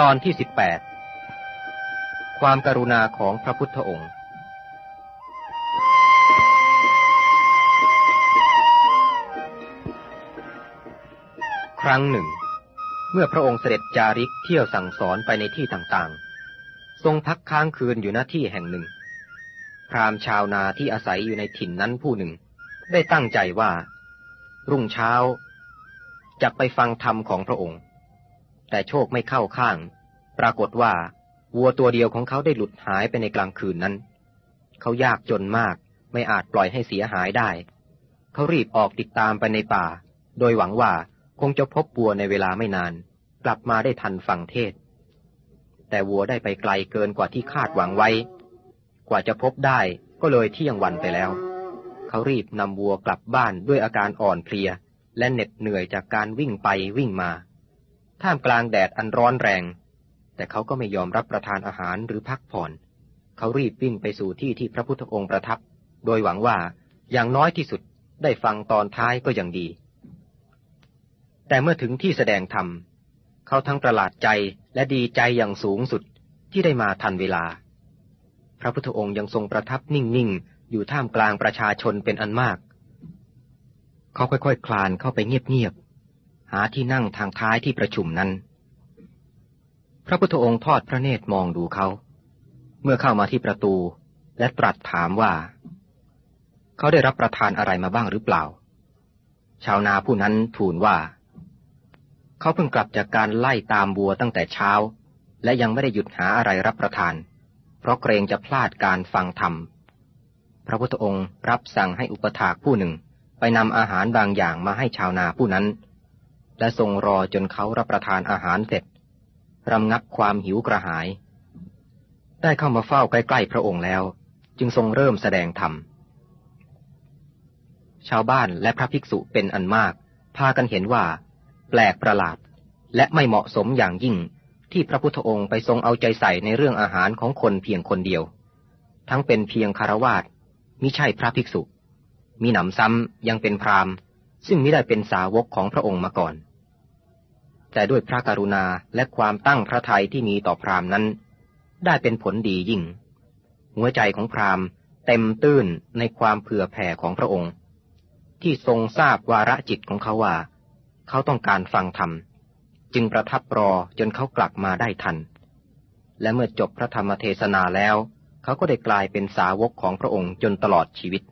ตอนที่สิบแปด ความกรุณาของพระพุทธองค์ ครั้งหนึ่ง เมื่อพระองค์เสด็จจาริกเที่ยวสั่งสอนไปในที่ต่างๆ ทรงพักค้างคืนอยู่ณที่แห่งหนึ่ง พราหมณ์ชาวนาที่อาศัยอยู่ในถิ่นนั้นผู้หนึ่ง ได้ตั้งใจว่า รุ่งเช้าจะไปฟังธรรมของพระองค์ แต่โชคไม่เข้าข้าง ปรากฏว่า วัวตัวเดียวของเขาได้หลุดหายไปในกลางคืนนั้น เขายากจนมากไม่อาจปล่อยให้เสียหายได้ เขารีบออกติดตามไปในป่า โดยหวังว่าคงจะพบวัวในเวลาไม่นาน กลับมาได้ทันฟังเทศ แต่วัวได้ไปไกลเกินกว่าที่คาดหวังไว้ กว่าจะพบได้ก็เลยเที่ยงวันไปแล้ว เขารีบนำวัวกลับบ้านด้วยอาการอ่อนเพลีย และเหน็ดเหนื่อยจากการวิ่งไปวิ่งมา ท่ามกลางแดดอันร้อนแรง แต่เขาก็ไม่ยอมรับประทานอาหารหรือพักผ่อน เขารีบวิ่งไปสู่ที่ที่พระพุทธองค์ประทับ โดยหวังว่าอย่างน้อยที่สุดได้ฟังตอนท้ายก็ยังดี แต่เมื่อถึงที่แสดงธรรม เขาทั้งประหลาดใจและดีใจอย่างสูงสุดที่ได้มาทันเวลา พระพุทธองค์ยังทรงประทับนิ่งๆ อยู่ท่ามกลางประชาชนเป็นอันมาก เขาค่อยๆคลานเข้าไปเงียบๆ หาที่นั่งทางท้ายที่ประชุมนั้น พระพุทธองค์ทอดพระเนตรมองดูเขา เมื่อเข้ามาที่ประตูและตรัสถามว่า เขาได้รับประทานอะไรมาบ้างหรือเปล่า ชาวนาผู้นั้นทูลว่า เขาเพิ่งกลับจากการไล่ตามบัวตั้งแต่เช้า และยังไม่ได้หยุดหาอะไรรับประทาน ราะเกรงจะพลาดการฟังธรรม พระพุทธองค์รับสั่งให้อุปถากผู้หนึ่งไปนำอาหารบางอย่างมาให้ชาวนาผู้นั้น และทรงรอจนเขารับประทานอาหารเสร็จรำงับความหิวกระหาย ได้เข้ามาเฝ้าใกล้ๆพระองค์แล้ว จึงทรงเริ่มแสดงธรรม ชาวบ้านและพระภิกษุเป็นอันมาก พากันเห็นว่า แปลกประหลาดและไม่เหมาะสมอย่างยิ่ง ที่พระพุทธองค์ไปทรงเอาใจใส่ในเรื่องอาหารของคนเพียงคนเดียว ทั้งเป็นเพียงคารวาสมิใช่พระภิกษุ มีหนำซ้ำยังเป็นพราหมณ์ ซึ่งไมิได้เป็นสาวกของพระองค์มาก่อน แต่ด้วยพระกรุณาและความตั้งพระทัยที่มีต่อพราหมณ์นั้น ได้เป็นผลดียิ่ง หัวใจของพราหมณ์เต็มตื้นในความเผื่อแผ่ของพระองค์ ที่ทรงทราบวาระจิตของเขาว่า เขาต้องการฟังธรรม จึงประทับรอจนเขากลับมาได้ทัน และเมื่อจบพระธรรมเทศนาแล้ว เขาก็ได้กลายเป็นสาวกของพระองค์จนตลอดชีวิต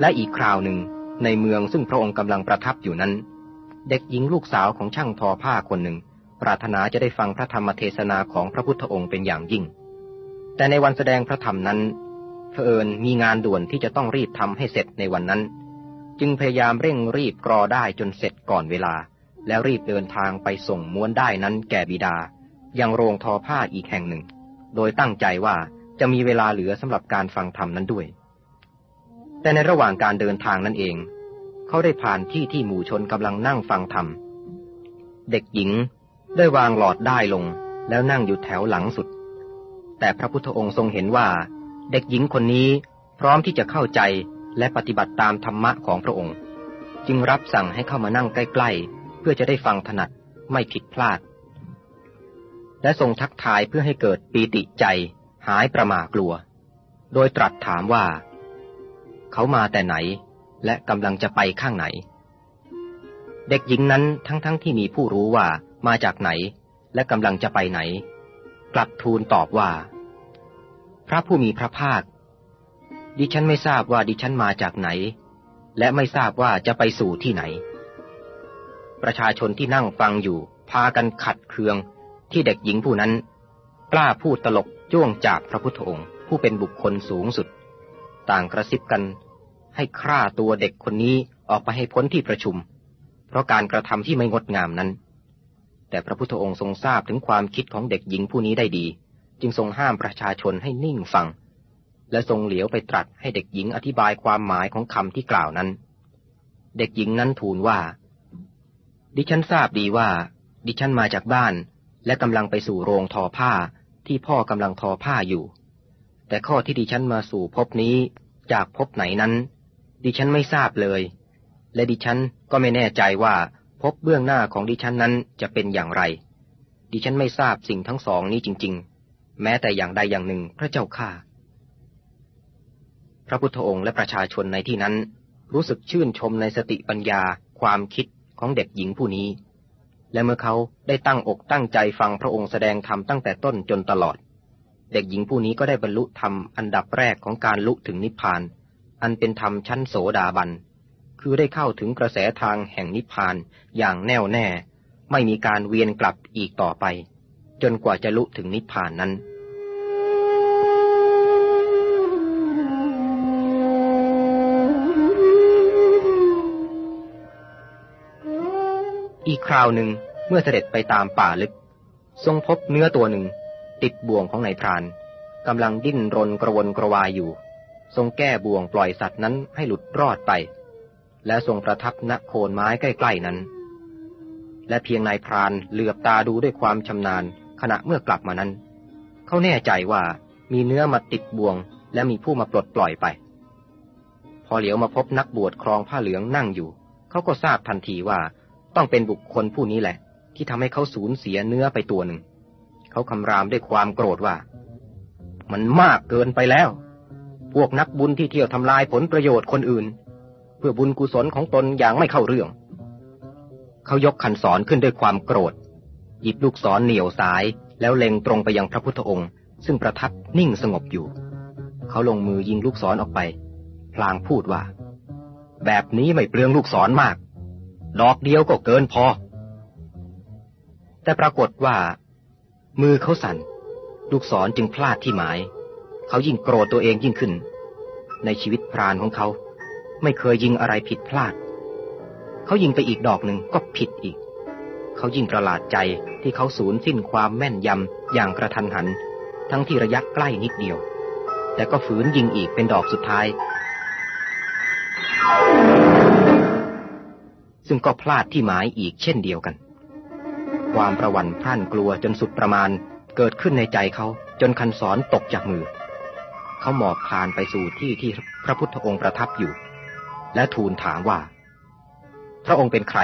และอีกคราวหนึ่งในเมืองซึ่งพระองค์กำลังประทับอยู่นั้น เด็กหญิงลูกสาวของช่างทอผ้าคนหนึ่ง ปรารถนาจะได้ฟังพระธรรมเทศนาของพระพุทธองค์เป็นอย่างยิ่ง แต่ในวันแสดงพระธรรมนั้นเผอิญมีงานด่วนที่จะต้องรีบทำให้เสร็จในวันนั้น จึงพยายามเร่งรีบกรอได้จนเสร็จก่อนเวลา แล้วรีบเดินทางไปส่งม้วนได้นั้นแก่บิดา ยังโรงทอผ้าอีกแห่งหนึ่ง โดยตั้งใจว่าจะมีเวลาเหลือสำหรับการฟังธรรมนั้นด้วย แต่ในระหว่างการเดินทางนั่นเอง เขาได้ผ่านที่ที่หมู่ชนกำลังนั่งฟังธรรม เด็กหญิงได้วางหลอดได้ลงแล้วนั่งอยู่แถวหลังสุด แต่พระพุทธองค์ทรงเห็นว่า เด็กหญิงคนนี้พร้อมที่จะเข้าใจและปฏิบัติตามธรรมะของพระองค์ จึงรับสั่งให้เข้ามานั่งใกล้ๆ เพื่อจะได้ฟังถนัดไม่ผิดพลาด และทรงทักทายเพื่อให้เกิดปีติใจ หายประมากลัว โดยตรัสถามว่า เขามาแต่ไหน และกำลังจะไปข้างไหน เด็กหญิงนั้นทั้งๆทที่มีผู้รู้ว่ามาจากไหน และกำลังจะไปไหน ลับทูลตอบว่า พระผู้มีพระภาค ดิฉันไม่ทราบว่าดิฉันมาจากไหน และไม่ทราบว่าจะไปสู่ที่ไหน ประชาชนที่นั่งฟังอยู่พากันขัดเคืองที่เด็กหญิงผู้นั้น กล้าพูดตลกจ้วงจากพระพุทธองค์ ผู้เป็นบุคคลสูงสุด ต่างกระซิบกัน ให้ฆ่าตัวเด็กคนนี้ออกไปให้พ้นที่ประชุม เพราะการกระทำที่ไม่งดงามนั้น แต่พระพุทธองค์ทรงทราบถึงความคิดของเด็กหญิงผู้นี้ได้ดี จึงทรงห้ามประชาชนให้นิ่งฟัง และทรงเหลียวไปตรัสให้เด็กหญิงอธิบายความหมายของคำที่กล่าวนั้น เด็กหญิงนั้นทูลว่า ดิฉันทราบดีว่า ดิฉันมาจากบ้าน และกำลังไปสู่โรงทอผ้าที่พ่อกำลังทอผ้าอยู่ แต่ข้อที่ดิฉันมาสู่พบนี้จากพบไหนนั้น ดิฉันไม่ทราบเลย และดิฉันก็ไม่แน่ใจว่า พบเบื้องหน้าของดิฉันนั้นจะเป็นอย่างไร ดิฉันไม่ทราบสิ่งทั้งสองนี้จริง ๆ แม้แต่อย่างใดอย่างหนึ่งพระเจ้าข้าพระพุทธองค์และประชาชนในที่นั้น รู้สึกชื่นชมในสติปัญญา ความคิดของเด็กหญิงผู้นี้ และเมื่อเขาได้ตั้งอกตั้งใจฟังพระองค์แสดงธรรมตั้งแต่ต้นจนตลอด เด็กหญิงผู้นี้ก็ได้บรรลุธรรมอันดับแรกของการลุถึงนิพพาน อันเป็นธรรมชั้นโสดาบัน คือได้เข้าถึงกระแสทางแห่งนิพพานอย่างแน่วแน่ ไม่มีการเวียนกลับอีกต่อไป จนกว่าจะลุถึงนิพพานนั้นอีกคราวหนึ่งเมื่อเสด็จไปตามป่าลึก ทรงพบเนื้อตัวหนึ่ง ติดบ่วงของนายพรานกำลังดิ้นรนกระวนกระวายอยู่ ทรงแก้บ่วงปล่อยสัตว์นั้นให้หลุดรอดไป และทรงประทับณโคนไม้ใกล้ๆนั้น และเพียงนายพรานเหลือบตาดูด้วยความชำนาญขณะเมื่อกลับมานั้น เขาแน่ใจว่ามีเนื้อมาติดบ่วง และมีผู้มาปลดปล่อยไป พอเหลียวมาพบนักบวชครองผ้าเหลืองนั่งอยู่ เขาก็ทราบทันทีว่าต้องเป็นบุคคลผู้นี้แหละ ที่ทำให้เขาสูญเสียเนื้อไปตัวหนึ่ง เขาคำรามด้วยความโกรธว่า มันมากเกินไปแล้ว พวกนักบุญที่เที่ยวทำลายผลประโยชน์คนอื่น เพื่อบุญกุศลของตนอย่างไม่เข้าเรื่อง เขายกขันสอนขึ้นด้วยความโกรธ หยิบลูกศรเหนียวสาย แล้วเล็งตรงไปยังพระพุทธองค์ ซึ่งประทับนิ่งสงบอยู่ เขาลงมือยิงลูกศรออกไป พลางพูดว่า แบบนี้ไม่เปลืองลูกศรมาก ดอกเดียวก็เกินพอ แต่ปรากฏว่า มือเขาสั่น ลูกศรจึงพลาดที่หมาย เขายิ่งโกรธตัวเองยิ่งขึ้น ในชีวิตพรานของเขา ไม่เคยยิงอะไรผิดพลาด เขายิงไปอีกดอกหนึ่งก็ผิดอีก เขายิ่งประหลาดใจที่เขาสูญสิ้นความแม่นยำอย่างกระทันหัน ทั้งที่ระยะใกล้นิดเดียว แต่ก็ฝืนยิงอีกเป็นดอกสุดท้าย ซึ่งก็พลาดที่หมายอีกเช่นเดียวกัน ความประวันพร่านกลัวจนสุดประมาณเกิดขึ้นในใจเขาจนคันสอนตกจากมือ เขาหมอบผ่านไปสู่ที่ที่พระพุทธองค์ประทับอยู่ และทูลถามว่า พระองค์เป็นใคร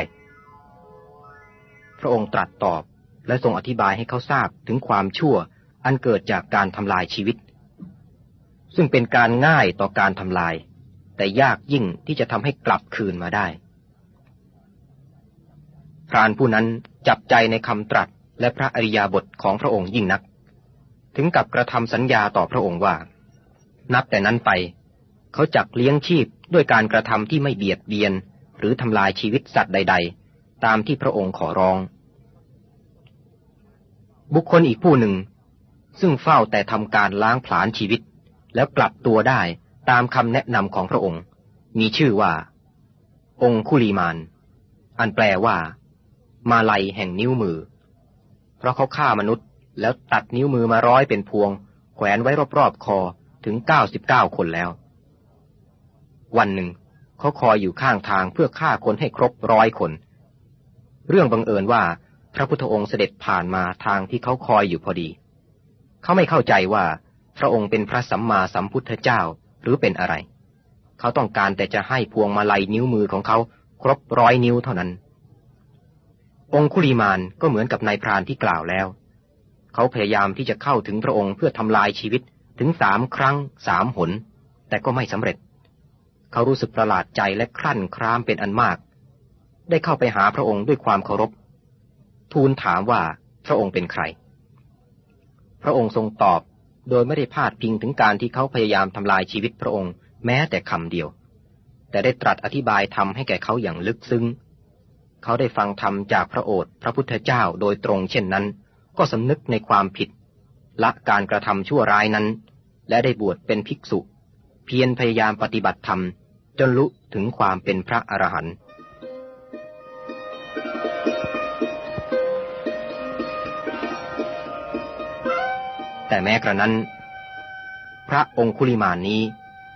พระองค์ตรัสตอบและทรงอธิบายให้เขาทราบถึงความชั่วอันเกิดจากการทำลายชีวิต ซึ่งเป็นการง่ายต่อการทำลาย แต่ยากยิ่งที่จะทำให้กลับคืนมาได้พรานผู้นั้นจับใจในคำตรัสและพระอริยาบทของพระองค์ยิ่งนัก ถึงกับกระทำสัญญาต่อพระองค์ว่า นับแต่นั้นไป เขาจักเลี้ยงชีพ ด้วยการกระทำที่ไม่เบียดเบียน หรือทำลายชีวิตสัตว์ใด ๆ ตามที่พระองค์ขอร้อง บุคคลอีกผู้หนึ่ง ซึ่งเฝ้าแต่ทำการล้างผลาญชีวิต แล้วกลับตัวได้ตามคำแนะนำของพระองค์ มีชื่อว่า องคุลีมาน อันแปลว่า มาลัยแห่งนิ้วมือ เพราะเขาฆ่ามนุษย์แล้วตัดนิ้วมือมาร้อยเป็นพวง แขวนไว้รอบๆคอถึงเก้าสิบเก้าคนแล้ว วันหนึ่งเขาคอยอยู่ข้างทางเพื่อฆ่าคนให้ครบร้อยคน เรื่องบังเอิญว่าพระพุทธองค์เสด็จผ่านมาทางที่เขาคอยอยู่พอดี เขาไม่เข้าใจว่าพระองค์เป็นพระสัมมาสัมพุทธเจ้าหรือเป็นอะไร เขาต้องการแต่จะให้พวงมาลัยนิ้วมือของเขาครบร้อยนิ้วเท่านั้น องคุลีมานก็เหมือนกับนายพรานที่กล่าวแล้ว เขาพยายามที่จะเข้าถึงพระองค์เพื่อทำลายชีวิตถึงสามครั้งสามหน แต่ก็ไม่สำเร็จ เขารู้สึกประหลาดใจและครั่นครามเป็นอันมาก ได้เข้าไปหาพระองค์ด้วยความเคารพ ทูลถามว่าพระองค์เป็นใคร พระองค์ทรงตอบโดยไม่ได้พาดพิงถึงการที่เขาพยายามทำลายชีวิตพระองค์แม้แต่คำเดียว แต่ได้ตรัสอธิบายทำให้แก่เขาอย่างลึกซึ้ง เขาได้ฟังธรรมจากพระโอษฐ์พระพุทธเจ้าโดยตรงเช่นนั้น ก็สำนึกในความผิด ละการกระทำชั่วร้ายนั้น และได้บวชเป็นภิกษุ เพียรพยายามปฏิบัติธรรม จนรู้ถึงความเป็นพระอรหันต์แต่แม้กระนั้น พระองคุลิมานนี้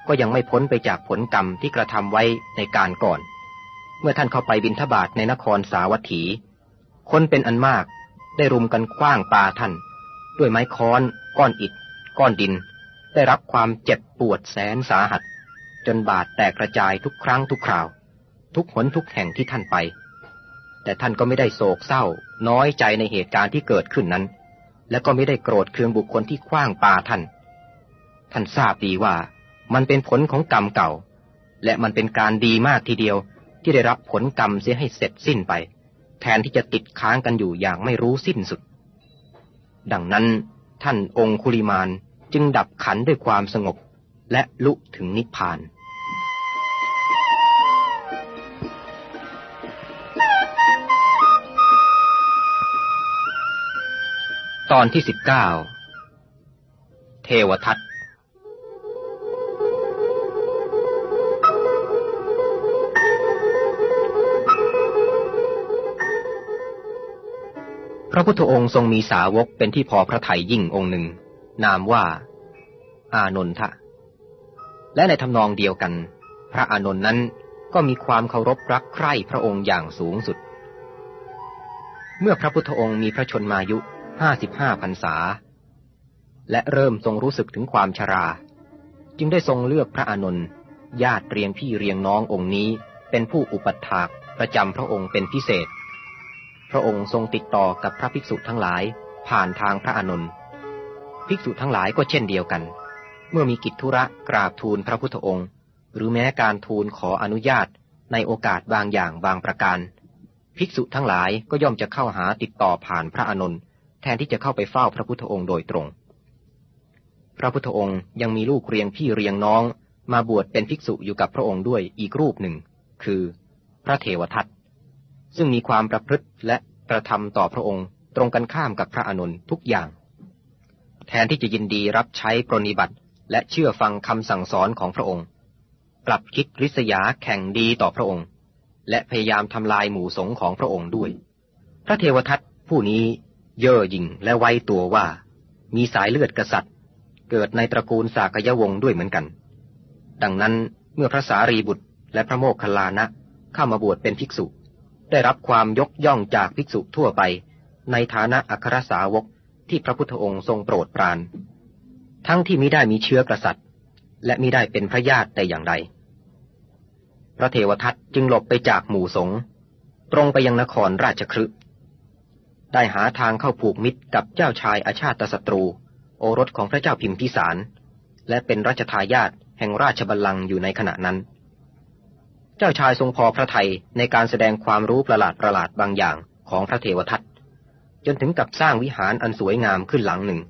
ก็ยังไม่พ้นไปจากผลกรรมที่กระทำไว้ในการก่อน เมื่อท่านเข้าไปบินทบาทในนครสาวัตถี คนเป็นอันมากได้รุมกันคว้างปาท่าน ด้วยไม้ค้อน ก้อนอิฐ ก้อนดิน ได้รับความเจ็บปวดแสนสาหัส จนบาดแตกกระจายทุกครั้งทุกคราว ทุกหนทุกแห่งที่ท่านไป แต่ท่านก็ไม่ได้โศกเศร้า น้อยใจในเหตุการณ์ที่เกิดขึ้นนั้น และก็ไม่ได้โกรธเคืองบุคคลที่คว้างปาท่าน ท่านทราบดีว่ามันเป็นผลของกรรมเก่า และมันเป็นการดีมากทีเดียวที่ได้รับผลกรรมเสียให้เสร็จสิ้นไป แทนที่จะติดค้างกันอยู่อย่างไม่รู้สิ้นสุด ดังนั้นท่านองคุลิมานจึงดับขันด้วยความสงบ และลุถึงนิพพาน ตอนที่สิบเก้าเทวทัตพระพุทธองค์ทรงมีสาวกเป็นที่พอพระทัยยิ่งองค์หนึ่ง นามว่า อานนทะ และในทำนองเดียวกัน พระอานนท์นั้นก็มีความเคารพรักใคร่พระองค์อย่างสูงสุด เมื่อพระพุทธองค์มีพระชนมายุห้าสิบห้าพรรษา และเริ่มทรงรู้สึกถึงความชรา จึงได้ทรงเลือกพระอานนท์ญาติเรียงพี่เรียงน้ององค์นี้เป็นผู้อุปัฏฐากประจำพระองค์เป็นพิเศษ พระองค์ทรงติดต่อกับพระภิกษุทั้งหลายผ่านทางพระอานนท์ภิกษุทั้งหลายก็เช่นเดียวกัน เมื่อมีกิจธุระกราบทูลพระพุทธองค์ หรือแม้การทูลขออนุญาตในโอกาสบางอย่างบางประการ ภิกษุทั้งหลายก็ย่อมจะเข้าหาติดต่อผ่านพระอานนท์แทนที่จะเข้าไปเฝ้าพระพุทธองค์โดยตรง พระพุทธองค์ยังมีลูกเรียงพี่เรียงน้องมาบวชเป็นภิกษุอยู่กับพระองค์ด้วยอีกรูปหนึ่ง คือพระเทวทัตซึ่งมีความประพฤติและกระทำต่อพระองค์ตรงกันข้ามกับพระอนุนทุกอย่าง แทนที่จะยินดีรับใช้ปรนิบัติ และเชื่อฟังคำสั่งสอนของพระองค์ กลับคิดริษยาแข่งดีต่อพระองค์ และพยายามทำลายหมู่สงของพระองค์ด้วย พระเทวทัตผู้นี้เย่อหยิ่งและไว้ตัวว่า มีสายเลือดกษัตริย์ เกิดในตระกูลสากยวงศ์ด้วยเหมือนกัน ดังนั้นเมื่อพระสารีบุตรและพระโมคคัลลานะเข้ามาบวชเป็นภิกษุ ได้รับความยกย่องจากภิกษุทั่วไป ในฐานะอัครสาวกที่พระพุทธองค์ทรงโปรดปราน ทั้งที่มิได้มีเชื้อกษัตริย์ และมิได้เป็นพระญาติแต่อย่างใด พระเทวทัตจึงหลบไปจากหมู่สงตรงไปยังนครราชครึได้หาทางเข้าผูกมิตรกับเจ้าชายอาชาติศัตรู โอรสของพระเจ้าพิมพิสาร และเป็นรัชทายาทแห่งราชบัลลังก์อยู่ในขณะนั้น เจ้าชายทรงพอพระทัยในการแสดงความรู้ประหลาดประหลาดบางอย่างของพระเทวทัตจนถึงกับสร้างวิหารอันสวยงามขึ้นหลังหนึ่ง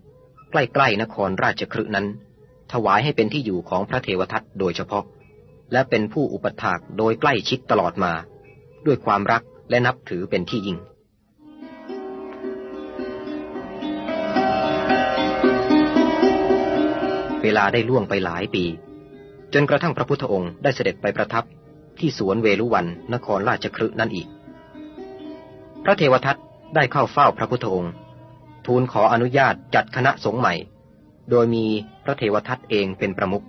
ใกล้ๆนครราชครึนั้น ถวายให้เป็นที่อยู่ของพระเทวทัตโดยเฉพาะ และเป็นผู้อุปถากโดยใกล้ชิดตลอดมา ด้วยความรักและนับถือเป็นที่ยิ่งเวลาได้ล่วงไปหลายปี จนกระทั่งพระพุทธองค์ได้เสด็จไปประทับที่สวนเวลุวันนครราชครึนั่นอีก พระเทวทัตได้เข้าเฝ้าพระพุทธองค์ ทูลขออนุญาตจัดคณะสงฆ์ใหม่ โดยมีพระเทวทัตเองเป็นประมุข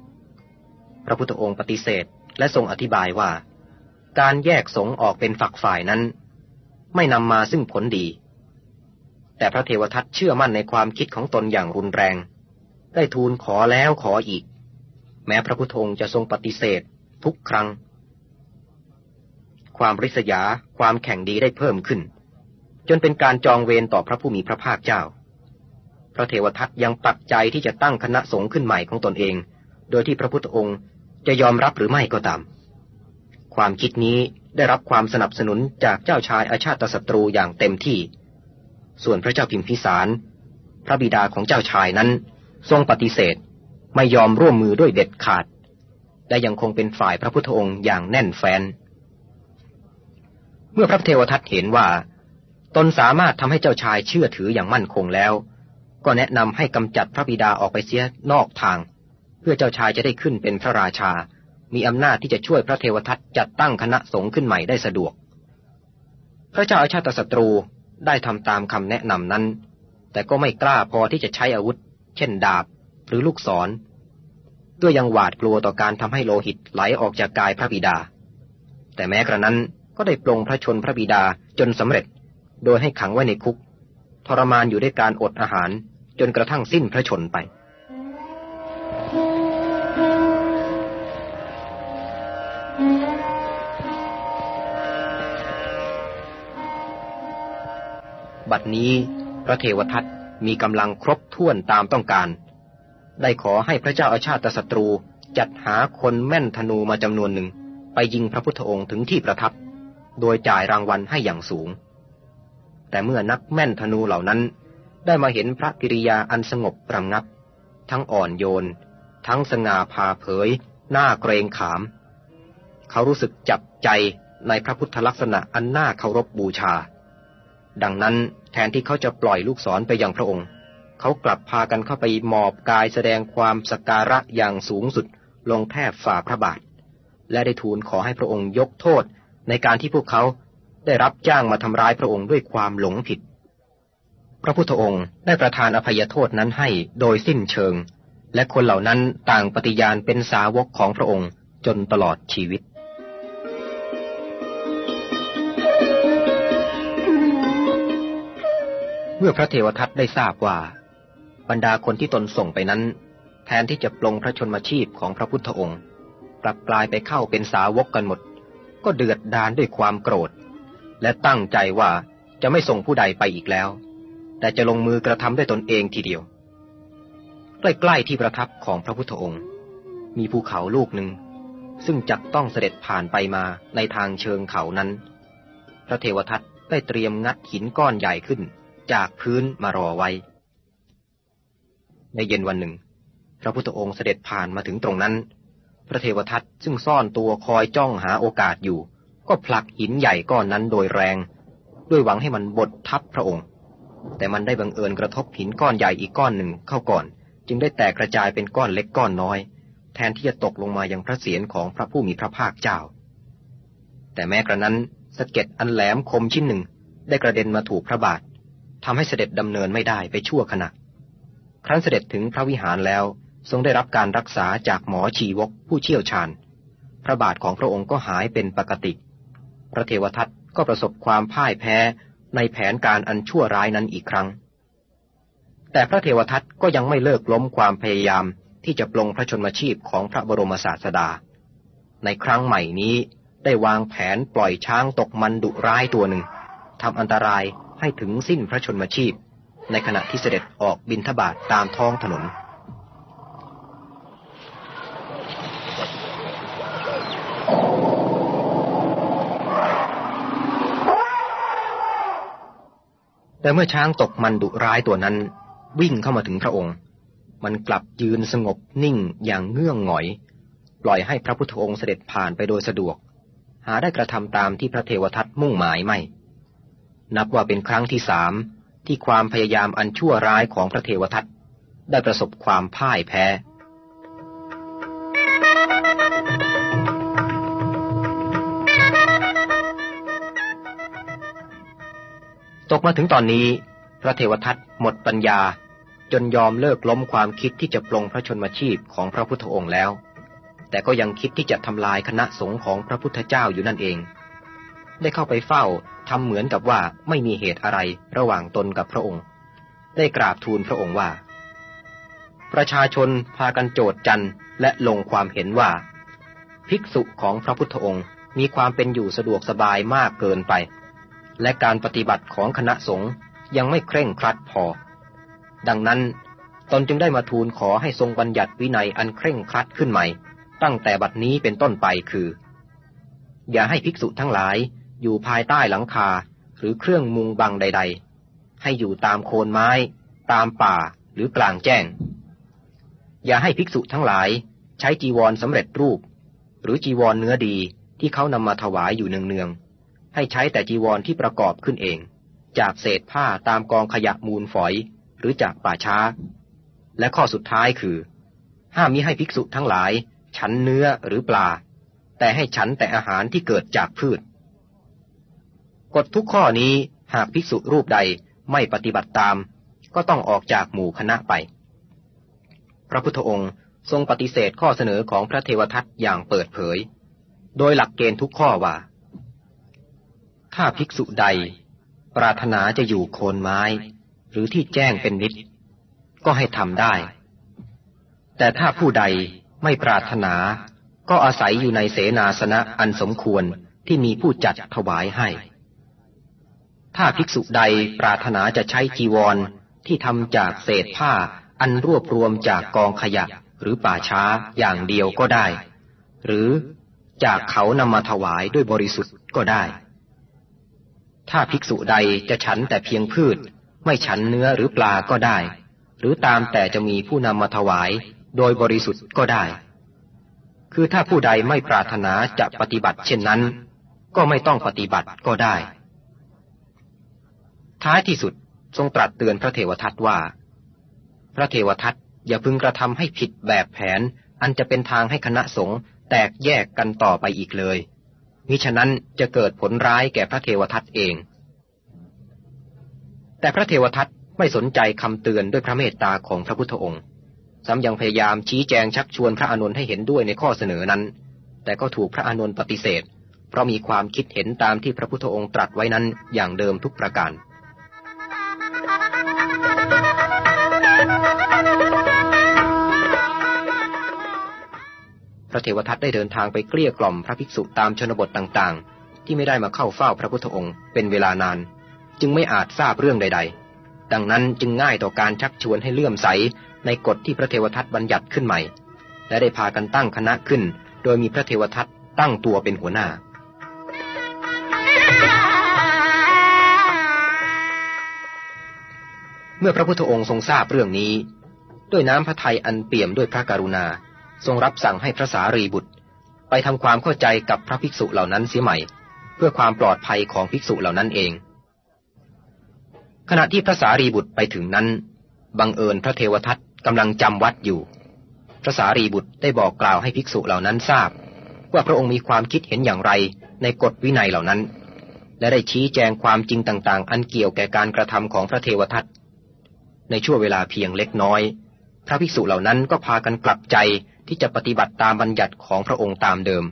พระพุทธองค์ปฏิเสธและทรงอธิบายว่า การแยกสงฆ์ออกเป็นฝักฝ่ายนั้น ไม่นำมาซึ่งผลดี แต่พระเทวทัตเชื่อมั่นในความคิดของตนอย่างรุนแรง ได้ทูลขอแล้วขออีก แม้พระพุทธองค์จะทรงปฏิเสธทุกครั้ง ความริษยาความแข่งดีได้เพิ่มขึ้น จนเป็นการจองเวรต่อพระผู้มีพระภาคเจ้า พระเทวทัตยังปักใจที่จะตั้งคณะสงฆ์ขึ้นใหม่ของตนเอง โดยที่พระพุทธองค์จะยอมรับหรือไม่ก็ตาม ความคิดนี้ได้รับความสนับสนุนจากเจ้าชายอาชาติศัตรูอย่างเต็มที่ ส่วนพระเจ้าพิมพิสาร พระบิดาของเจ้าชายนั้น ทรงปฏิเสธไม่ยอมร่วมมือด้วยเด็ดขาด และยังคงเป็นฝ่ายพระพุทธองค์อย่างแน่นแฟ้น เมื่อพระเทวทัตเห็นว่า ตนสามารถทำให้เจ้าชายเชื่อถืออย่างมั่นคงแล้ว ก็แนะนำให้กำจัดพระบิดาออกไปเสียนอกทาง เพื่อเจ้าชายจะได้ขึ้นเป็นพระราชา มีอำนาจที่จะช่วยพระเทวทัตจัดตั้งคณะสงฆ์ขึ้นใหม่ได้สะดวก พระเจ้าอาชาติศัตรูได้ทำตามคำแนะนำนั้น แต่ก็ไม่กล้าพอที่จะใช้อาวุธ เช่นดาบหรือลูกศรด้วยยังหวาดกลัวต่อการทำให้โลหิตไหลออกจากกายพระบิดา แต่แม้กระนั้นก็ได้ปลงพระชนพระบิดาจนสำเร็จ โดยให้ขังไว้ในคุก ทรมานอยู่ด้วยการอดอาหารจนกระทั่งสิ้นพระชนไป บัดนี้พระเทวทัตมีกำลังครบถ้วนตามต้องการ ได้ขอให้พระเจ้าอาชาติศัตรูจัดหาคนแม่นธนูมาจำนวนหนึ่ง ไปยิงพระพุทธองค์ถึงที่ประทับ โดยจ่ายรางวัลให้อย่างสูง แต่เมื่อนักแม่นธนูเหล่านั้น ได้มาเห็นพระกิริยาอันสงบประงับ ทั้งอ่อนโยน ทั้งสง่าผ่าเผย หน้าเกรงขาม เขารู้สึกจับใจในพระพุทธลักษณะอันน่าเคารพบบูชา ดังนั้นแทนที่เขาจะปล่อยลูกศรไปยังพระองค์ เขากลับพากันเข้าไปหมอบกายแสดงความสการะอย่างสูงสุดลงแทบฝ่าพระบาท และได้ทูลขอให้พระองค์ยกโทษในการที่พวกเขา ได้รับจ้างมาทำร้ายพระองค์ด้วยความหลงผิด พระพุทธองค์ได้ประทานอภัยโทษนั้นให้โดยสิ้นเชิง และคนเหล่านั้นต่างปฏิญาณเป็นสาวกของพระองค์จนตลอดชีวิตเมื่อพระเทวทัตได้ทราบว่า บรรดาคนที่ตนส่งไปนั้น แทนที่จะปลงพระชนมาชีพของพระพุทธองค์ กลับกลายไปเข้าเป็นสาวกกันหมด ก็เดือดดานด้วยความโกรธ และตั้งใจว่าจะไม่ส่งผู้ใดไปอีกแล้ว แต่จะลงมือกระทำด้วยตนเองทีเดียว ใกล้ๆที่ประทับของพระพุทธองค์ มีภูเขาลูกหนึ่ง ซึ่งจักต้องเสด็จผ่านไปมาในทางเชิงเขานั้น พระเทวทัตได้เตรียมงัดหินก้อนใหญ่ขึ้นจากพื้นมารอไว้ ในเย็นวันหนึ่ง พระพุทธองค์เสด็จผ่านมาถึงตรงนั้น พระเทวทัตซึ่งซ่อนตัวคอยจ้องหาโอกาสอยู่ ก็ผลักหินใหญ่ก้อนนั้นโดยแรง ด้วยหวังให้มันบดทับพระองค์ แต่มันได้บังเอิญกระทบหินก้อนใหญ่อีกก้อนหนึ่งเข้าก่อน จึงได้แตกกระจายเป็นก้อนเล็กก้อนน้อย แทนที่จะตกลงมายังพระเศียรของพระผู้มีพระภาคเจ้า แต่แม้กระนั้นสะเก็ดอันแหลมคมชิ้นหนึ่งได้กระเด็นมาถูกพระบาททำให้เสด็จดำเนินไม่ได้ไปชั่วขณะ ครั้นเสด็จถึงพระวิหารแล้วทรงได้รับการรักษาจากหมอชีวกผู้เชี่ยวชาญ พระบาทของพระองค์ก็หายเป็นปกติ พระเทวทัตก็ประสบความพ่ายแพ้ในแผนการอันชั่วร้ายนั้นอีกครั้ง แต่พระเทวทัตก็ยังไม่เลิกล้มความพยายามที่จะปลงพระชนมชีพของพระบรมศาสดา ในครั้งใหม่นี้ได้วางแผนปล่อยช้างตกมันดุร้ายตัวหนึ่งทำอันตรายให้ถึงสิ้นพระชนมชีพ ในขณะที่เสด็จออกบินทบาทตามท้องถนน แต่เมื่อช้างตกมันดุร้ายตัวนั้น วิ่งเข้ามาถึงพระองค์ มันกลับยืนสงบนิ่งอย่างเงื่องหงอย ปล่อยให้พระพุทธองค์เสด็จผ่านไปโดยสะดวก หาได้กระทำตามที่พระเทวทัตมุ่งหมายไม่ นับว่าเป็นครั้งที่สามที่ความพยายามอันชั่วร้ายของพระเทวทัตได้ประสบความพ่ายแพ้ ตกมาถึงตอนนี้ พระเทวทัตหมดปัญญา จนยอมเลิกล้มความคิดที่จะปลงพระชนมชีพของพระพุทธองค์แล้ว แต่ก็ยังคิดที่จะทำลายคณะสงฆ์ของพระพุทธเจ้าอยู่นั่นเอง ได้เข้าไปเฝ้าทำเหมือนกับว่าไม่มีเหตุอะไรระหว่างตนกับพระองค์ ได้กราบทูลพระองค์ว่า ประชาชนพากันโจดจันและลงความเห็นว่า ภิกษุของพระพุทธองค์มีความเป็นอยู่สะดวกสบายมากเกินไป และการปฏิบัติของคณะสงฆ์ยังไม่เคร่งครัดพอ ดังนั้นตนจึงได้มาทูลขอให้ทรงบัญญัติวินัยอันเคร่งครัดขึ้นใหม่ ตั้งแต่บัดนี้เป็นต้นไปคือ อย่าให้ภิกษุทั้งหลายอยู่ภายใต้หลังคาหรือเครื่องมุงบังใด ๆ ให้อยู่ตามโคนไม้ ตามป่าหรือกลางแจ้ง อย่าให้ภิกษุทั้งหลายใช้จีวรสำเร็จรูป หรือจีวรเนื้อดีที่เขานำมาถวายอยู่เนืองๆ ให้ใช้แต่จีวรที่ประกอบขึ้นเอง จากเศษผ้าตามกองขยะมูลฝอยหรือจากป่าช้า และข้อสุดท้ายคือ ห้ามมิให้ภิกษุทั้งหลาย ฉันเนื้อหรือปลา แต่ให้ฉันแต่อาหารที่เกิดจากพืช กฎทุกข้อนี้หากภิกษุรูปใดไม่ปฏิบัติตาม ก็ต้องออกจากหมู่คณะไป พระพุทธองค์ทรงปฏิเสธข้อเสนอของพระเทวทัตอย่างเปิดเผย โดยหลักเกณฑ์ทุกข้อว่า ถ้าภิกษุใด ปรารถนาจะอยู่โคนไม้ หรือที่แจ้งเป็นนิดก็ให้ทำได้ แต่ถ้าผู้ใดไม่ปรารถนา ก็อาศัยอยู่ในเสนาสนะอันสมควรที่มีผู้จัดถวายให้ ถ้าภิกษุใดปรารถนาจะใช้จีวรที่ทำจากเศษผ้าอันรวบรวมจากกองขยะหรือป่าช้าอย่างเดียวก็ได้ หรือจากเขานำมาถวายด้วยบริสุทธิ์ก็ได้ ถ้าภิกษุใดจะฉันแต่เพียงพืช ไม่ฉันเนื้อหรือปลาก็ได้ หรือตามแต่จะมีผู้นำมาถวาย โดยบริสุทธิ์ก็ได้ คือถ้าผู้ใดไม่ปรารถนาจะปฏิบัติเช่นนั้น ก็ไม่ต้องปฏิบัติก็ได้ ท้ายที่สุดทรงตรัสเตือนพระเทวทัตว่า พระเทวทัตอย่าพึงกระทำให้ผิดแบบแผน อันจะเป็นทางให้คณะสงฆ์แตกแยกกันต่อไปอีกเลย มิฉะนั้นจะเกิดผลร้ายแก่พระเทวทัตเอง แต่พระเทวทัตไม่สนใจคำเตือนด้วยพระเมตตาของพระพุทธองค์ซ้ำยังพยายามชี้แจงชักชวนพระอานนท์ให้เห็นด้วยในข้อเสนอนั้น แต่ก็ถูกพระอานนท์ปฏิเสธ เพราะมีความคิดเห็นตามที่พระพุทธองค์ตรัสไว้นั้นอย่างเดิมทุกประการ พระเทวทัตได้เดินทางไปเกลี้ยกล่อมพระภิกษุตามชนบทต่างๆ ที่ไม่ได้มาเข้าเฝ้าพระพุทธองค์เป็นเวลานาน จึงไม่อาจทราบเรื่องใด ๆ ดังนั้นจึงง่ายต่อการชักชวนให้เลื่อมใสในกฎที่พระเทวทัตบัญญัติขึ้นใหม่ และได้พากันตั้งคณะขึ้น โดยมีพระเทวทัตตั้งตัวเป็นหัวหน้า เมื่อพระพุทธองค์ทรงทราบเรื่องนี้ ด้วยน้ำพระทัยอันเปี่ยมด้วยพระกรุณา ทรงรับสั่งให้พระสารีบุตร ไปทำความเข้าใจกับพระภิกษุเหล่านั้นเสียใหม่ เพื่อความปลอดภัยของภิกษุเหล่านั้นเอง ขณะที่พระสารีบุตรไปถึงนั้น บังเอิญพระเทวทัตกำลังจำวัดอยู่ พระสารีบุตรได้บอกกล่าวให้ภิกษุเหล่านั้นทราบ ว่าพระองค์มีความคิดเห็นอย่างไรในกฎวินัยเหล่านั้น และได้ชี้แจงความจริงต่างๆ อันเกี่ยวแก่การกระทำของพระเทวทัตในช่วงเวลาเพียงเล็กน้อย พระภิกษุเหล่านั้นก็พากันกลับใจ ที่จะปฏิบัติตามบัญญัติของพระองค์ตามเดิม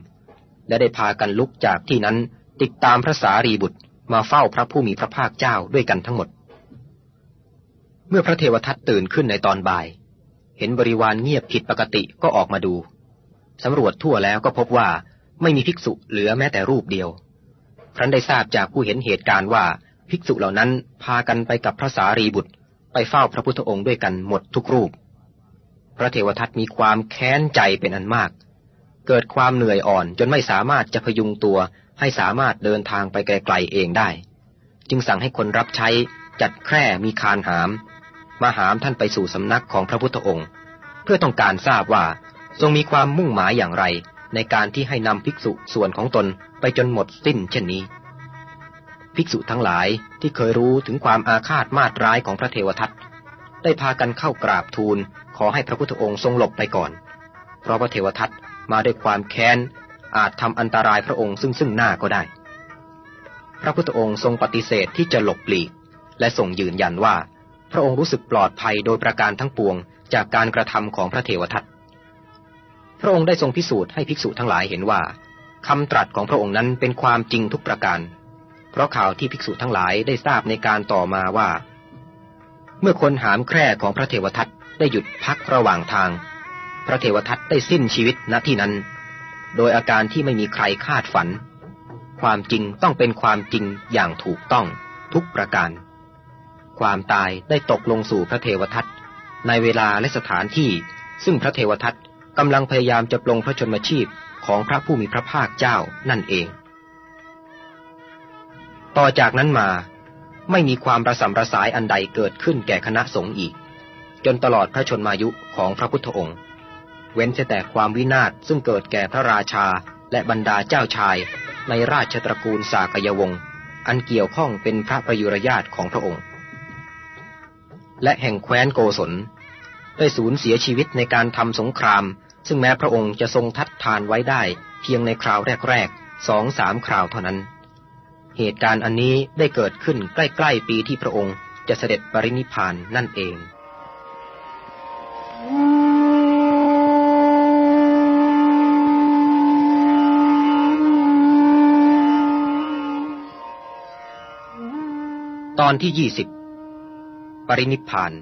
และได้พากันลุกจากที่นั้นติดตามพระสารีบุตรมาเฝ้าพระผู้มีพระภาคเจ้าด้วยกันทั้งหมด เมื่อพระเทวทัตตื่นขึ้นในตอนบ่าย เห็นบริวารเงียบผิดปกติก็ออกมาดูสำรวจทั่วแล้วก็พบว่าไม่มีภิกษุเหลือแม้แต่รูปเดียว ครั้นได้ทราบจากผู้เห็นเหตุการณ์ว่าภิกษุเหล่านั้นพากันไปกับพระสารีบุตร ไปเฝ้าพระพุทธองค์ด้วยกันหมดทุกรูป พระเทวทัตมีความแค้นใจเป็นอันมาก เกิดความเหนื่อยอ่อนจนไม่สามารถจะพยุงตัวให้สามารถเดินทางไปไกลๆเองได้ จึงสั่งให้คนรับใช้จัดแคร่มีคานหาม มาหามท่านไปสู่สำนักของพระพุทธองค์ เพื่อต้องการทราบว่าทรงมีความมุ่งหมายอย่างไร ในการที่ให้นำภิกษุส่วนของตนไปจนหมดสิ้นเช่นนี้ ภิกษุทั้งหลายที่เคยรู้ถึงความอาฆาตมาตร้ายของพระเทวทัตได้พากันเข้ากราบทูล ขอให้พระพุทธองค์ทรงหลบไปก่อน เพราะพระเทวทัตมาด้วยความแค้น อาจทำอันตรายพระองค์ซึ่งซึ่งหน้าก็ได้ พระพุทธองค์ทรงปฏิเสธที่จะหลบหลีก และทรงยืนยันว่า พระองค์รู้สึกปลอดภัยโดยประการทั้งปวงจากการกระทำของพระเทวทัตพระองค์ได้ทรงพิสูจน์ให้ภิกษุทั้งหลายเห็นว่าคำตรัสของพระองค์นั้นเป็นความจริงทุกประการ เพราะข่าวที่ภิกษุทั้งหลายได้ทราบในการต่อมาว่า เมื่อคนหามแคร่ของพระเทวทัต ได้หยุดพักระหว่างทาง พระเทวทัตได้สิ้นชีวิตณที่นั้น โดยอาการที่ไม่มีใครคาดฝัน ความจริงต้องเป็นความจริงอย่างถูกต้องทุกประการ ความตายได้ตกลงสู่พระเทวทัตในเวลาและสถานที่ ซึ่งพระเทวทัตกำลังพยายามจะปลงพระชนมชีพของพระผู้มีพระภาคเจ้านั่นเอง ต่อจากนั้นมาไม่มีความประสำระสายอันใดเกิดขึ้นแก่คณะสงฆ์อีก จนตลอดพระชนมายุของพระพุทธองค์ เว้นแต่ความวินาศซึ่งเกิดแก่พระราชาและบรรดาเจ้าชาย ในราชตระกูลสากยวงศ์อันเกี่ยวข้องเป็นพระประยุรญาตของพระองค์ และแห่งแคว้นโกศลได้สูญเสียชีวิตในการทำสงคราม ซึ่งแม้พระองค์จะทรงทัดทานไว้ได้เพียงในคราวแรกๆสองสามคราวเท่านั้น เหตุการณ์อันนี้ได้เกิดขึ้นใกล้ๆปีที่พระองค์จะเสด็จปรินิพานนั่นเอง ตอนที่ยี่สิบปรินิพาน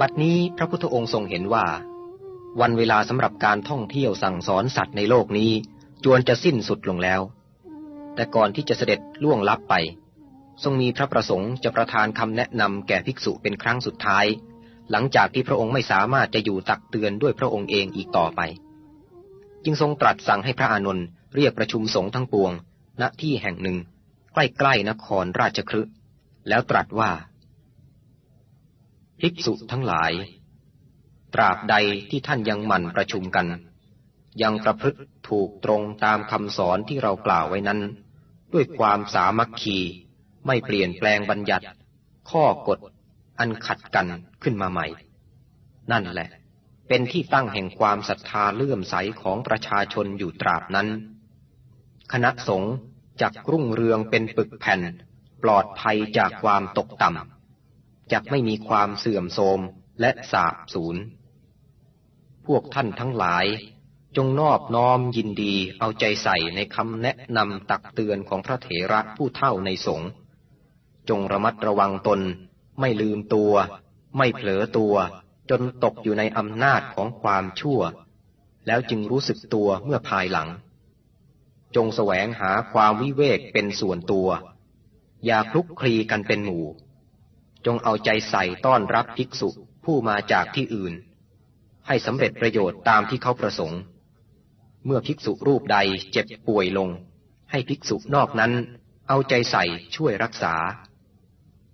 บัดนี้พระพุทธองค์ทรงเห็นว่า วันเวลาสำหรับการท่องเที่ยวสั่งสอนสัตว์ในโลกนี้ จวนจะสิ้นสุดลงแล้ว แต่ก่อนที่จะเสด็จล่วงลับไป ทรงมีพระประสงค์จะประทานคำแนะนำแก่ภิกษุเป็นครั้งสุดท้าย หลังจากที่พระองค์ไม่สามารถจะอยู่ตักเตือนด้วยพระองค์เองอีกต่อไป จึงทรงตรัสสั่งให้พระอานนท์เรียกประชุมสงฆ์ทั้งปวง ณที่แห่งหนึ่ง ใกล้ๆนครราชครึแล้วตรัสว่า ภิกษุทั้งหลาย ตราบใดที่ท่านยังหมั่นประชุมกัน ยังประพฤติถูกตรงตามคำสอนที่เรากล่าวไว้นั้น ด้วยความสามัคคี ไม่เปลี่ยนแปลงบัญญัติ ข้อกฎ อันขัดกันขึ้นมาใหม่ นั่นแหละ เป็นที่ตั้งแห่งความศรัทธาเลื่อมใสของประชาชนอยู่ตราบนั้น คณะสงฆ์จักรุ่งเรืองเป็นปึกแผ่น ปลอดภัยจากความตกต่ำจักไม่มีความเสื่อมโทรมและสาบสูญพวกท่านทั้งหลาย จงนอบน้อมยินดีเอาใจใส่ในคำแนะนำตักเตือนของพระเถระผู้เท่าในสงฆ์จงระมัดระวังตน ไม่ลืมตัว ไม่เผลอตัว จนตกอยู่ในอำนาจของความชั่ว แล้วจึงรู้สึกตัวเมื่อภายหลัง จงแสวงหาความวิเวกเป็นส่วนตัว อย่าคลุกคลีกันเป็นหมู่ จงเอาใจใส่ต้อนรับภิกษุผู้มาจากที่อื่น ให้สำเร็จประโยชน์ตามที่เขาประสงค์ เมื่อภิกษุรูปใดเจ็บป่วยลง ให้ภิกษุนอกนั้น เอาใจใส่ช่วยรักษา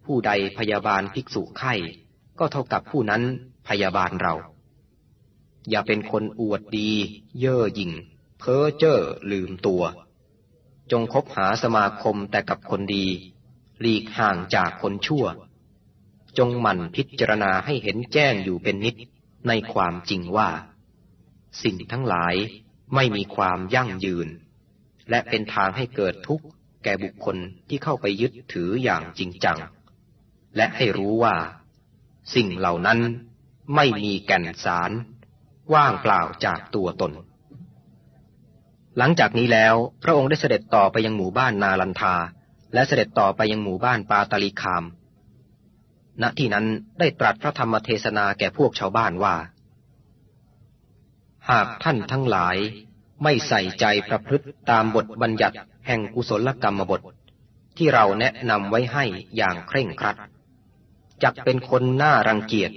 ผู้ใดพยาบาลภิกษุไข้ก็เท่ากับผู้นั้นพยาบาลเรา อย่าเป็นคนอวดดี เย่อหยิ่ง เพ้อเจ้อลืมตัว จงคบหาสมาคมแต่กับคนดี หลีกห่างจากคนชั่ว จงหมั่นพิจารณาให้เห็นแจ้งอยู่เป็นนิดในความจริงว่า สิ่งทั้งหลาย ไม่มีความยั่งยืน และเป็นทางให้เกิดทุกข์แก่บุคคลที่เข้าไปยึดถืออย่างจริงจัง และให้รู้ว่า สิ่งเหล่านั้นไม่มีแก่นสาร ว่างเปล่าจากตัวตน หลังจากนี้แล้วพระองค์ได้เสด็จต่อไปยังหมู่บ้านนาลันทา และเสด็จต่อไปยังหมู่บ้านปาตาลีคาม ณที่นั้นได้ตรัสพระธรรมเทศนาแก่พวกชาวบ้านว่า หากท่านทั้งหลายไม่ใส่ใจประพฤติตามบทบัญญัติแห่งกุศลกรรมบท ที่เราแนะนำไว้ให้อย่างเคร่งครัดจักเป็นคนน้ารังเกียจ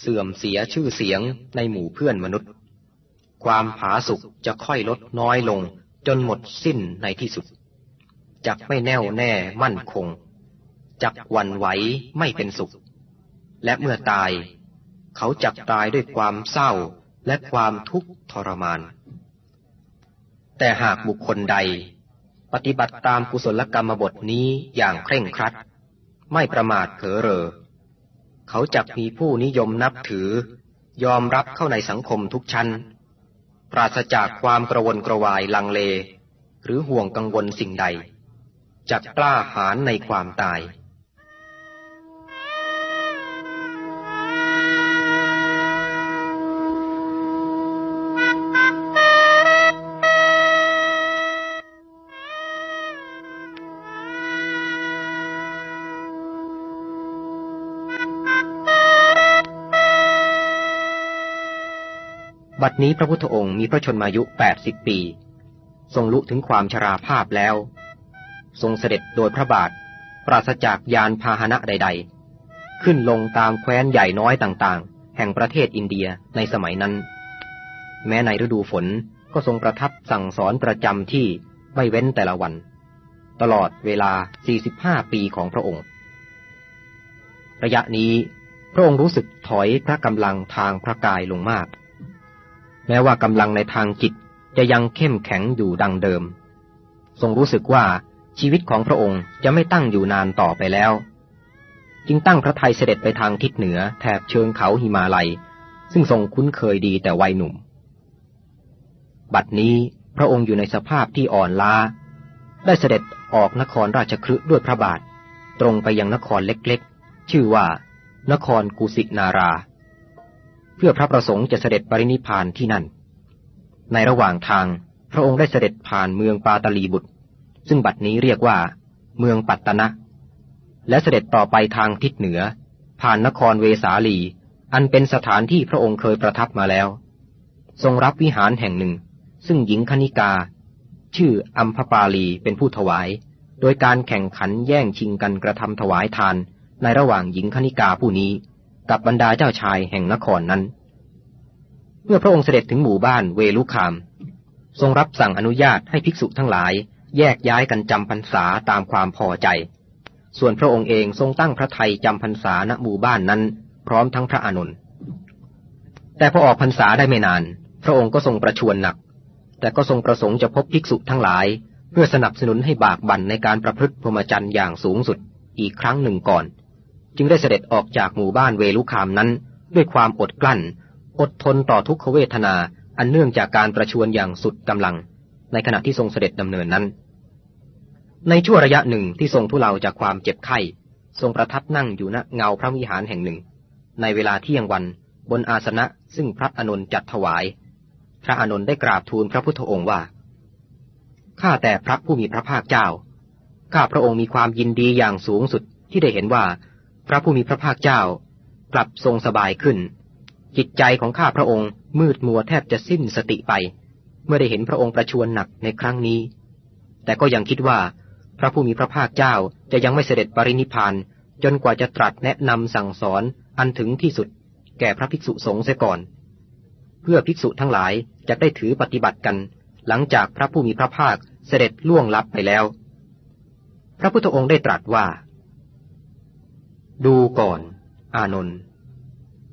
เสื่อมเสียชื่อเสียงในหมู่เพื่อนมนุษย์ ความผาสุกจะค่อยลดน้อยลงจนหมดสิ้นในที่สุด จักไม่แน่วแน่มั่นคง จักวันไหวไม่เป็นสุข และเมื่อตาย เขาจักตายด้วยความเศร้า และความทุกข์ทรมาน แต่หากบุคคลใด ปฏิบัติตามกุศลกรรมบทนี้อย่างเคร่งครัด ไม่ประมาทเผลอเรอ เขาจักมีผู้นิยมนับถือ ยอมรับเข้าในสังคมทุกชั้น ปราศจากความกระวนกระวายลังเล หรือห่วงกังวลสิ่งใด จักกล้าหาญในความตาย บัดนี้พระพุทธองค์มีพระชนมายุแปดสิบปี ทรงลุถึงความชราภาพแล้ว ทรงเสด็จโดยพระบาท ปราศจากยานพาหนะใด ๆ ขึ้นลงตามแคว้นใหญ่น้อยต่างๆ แห่งประเทศอินเดียในสมัยนั้น แม้ในฤดูฝนก็ทรงประทับสั่งสอนประจำที่ไม่เว้นแต่ละวัน ตลอดเวลา 45 ปีของพระองค์ ระยะนี้พระองค์รู้สึกถอยพระกำลังทางพระกายลงมาก แม้ว่ากำลังในทางจิตจะยังเข้มแข็งอยู่ดังเดิม ทรงรู้สึกว่าชีวิตของพระองค์จะไม่ตั้งอยู่นานต่อไปแล้ว จึงตั้งพระทัยเสด็จไปทางทิศเหนือแถบเชิงเขาหิมาลัย ซึ่งทรงคุ้นเคยดีแต่วัยหนุ่ม บัดนี้พระองค์อยู่ในสภาพที่อ่อนล้า ได้เสด็จออกนครราชคฤห์ด้วยพระบาท ตรงไปยังนครเล็กๆ ชื่อว่า นครกุสินารา เพื่อพระประสงค์จะเสด็จปรินิพานที่นั่น ในระหว่างทางพระองค์ได้เสด็จผ่านเมืองปาตลีบุตร ซึ่งบัดนี้เรียกว่า เมืองปัตตนะ และเสด็จต่อไปทางทิศเหนือ ผ่านนครเวสาลี อันเป็นสถานที่พระองค์เคยประทับมาแล้ว ทรงรับวิหารแห่งหนึ่ง ซึ่งหญิงคณิกา ชื่ออัมพปาลีเป็นผู้ถวาย โดยการแข่งขันแย่งชิงกันกระทำถวายทานในระหว่างหญิงคณิกาผู้นี้ กับบรรดาเจ้าชายแห่งนครนั้น เมื่อพระองค์เสด็จถึงหมู่บ้านเวลุคาม ทรงรับสั่งอนุญาตให้ภิกษุทั้งหลาย แยกย้ายกันจำพรรษาตามความพอใจ ส่วนพระองค์เองทรงตั้งพระไทยจำพรรษาณหมู่บ้านนั้น พร้อมทั้งพระอานนท์แต่พอออกพรรษาได้ไม่นาน พระองค์ก็ทรงประชวรหนัก แต่ก็ทรงประสงค์จะพบภิกษุทั้งหลาย เพื่อสนับสนุนให้บากบั่นในการประพฤติพรหมจรรย์อย่างสูงสุดอีกครั้งหนึ่งก่อน จึงได้เสด็จออกจากหมู่บ้านเวลุคามนั้น ด้วยความอดกลั้น อดทนต่อทุกขเวทนาอันเนื่องจากการประชวรอย่างสุดกำลัง ในขณะที่ทรงเสด็จดำเนินนั้น ในช่วงระยะหนึ่งที่ทรงทุเลาจากความเจ็บไข้ ทรงประทับนั่งอยู่ณเงาพระวิหารแห่งหนึ่ง ในเวลาเที่ยงวันบนอาสนะซึ่งพระอนุนจัดถวาย พระอนุนได้กราบทูลพระพุทธองค์ว่า ข้าแต่พระผู้มีพระภาคเจ้า ข้าพระองค์มีความยินดีอย่างสูงสุดที่ได้เห็นว่า พระผู้มีพระภาคเจ้ากลับทรงสบายขึ้น จิตใจของข้าพระองค์มืดมัวแทบจะสิ้นสติไป เมื่อได้เห็นพระองค์ประชวรหนักในครั้งนี้ แต่ก็ยังคิดว่า พระผู้มีพระภาคเจ้าจะยังไม่เสด็จปรินิพานจนกว่าจะตรัสแนะนำสั่งสอนอันถึงที่สุด แก่พระภิกษุสงฆ์เสียก่อน เพื่อภิกษุทั้งหลายจะได้ถือปฏิบัติกัน หลังจากพระผู้มีพระภาคเสด็จล่วงลับไปแล้ว พระพุทธองค์ได้ตรัสว่า ดูก่อน อานนท์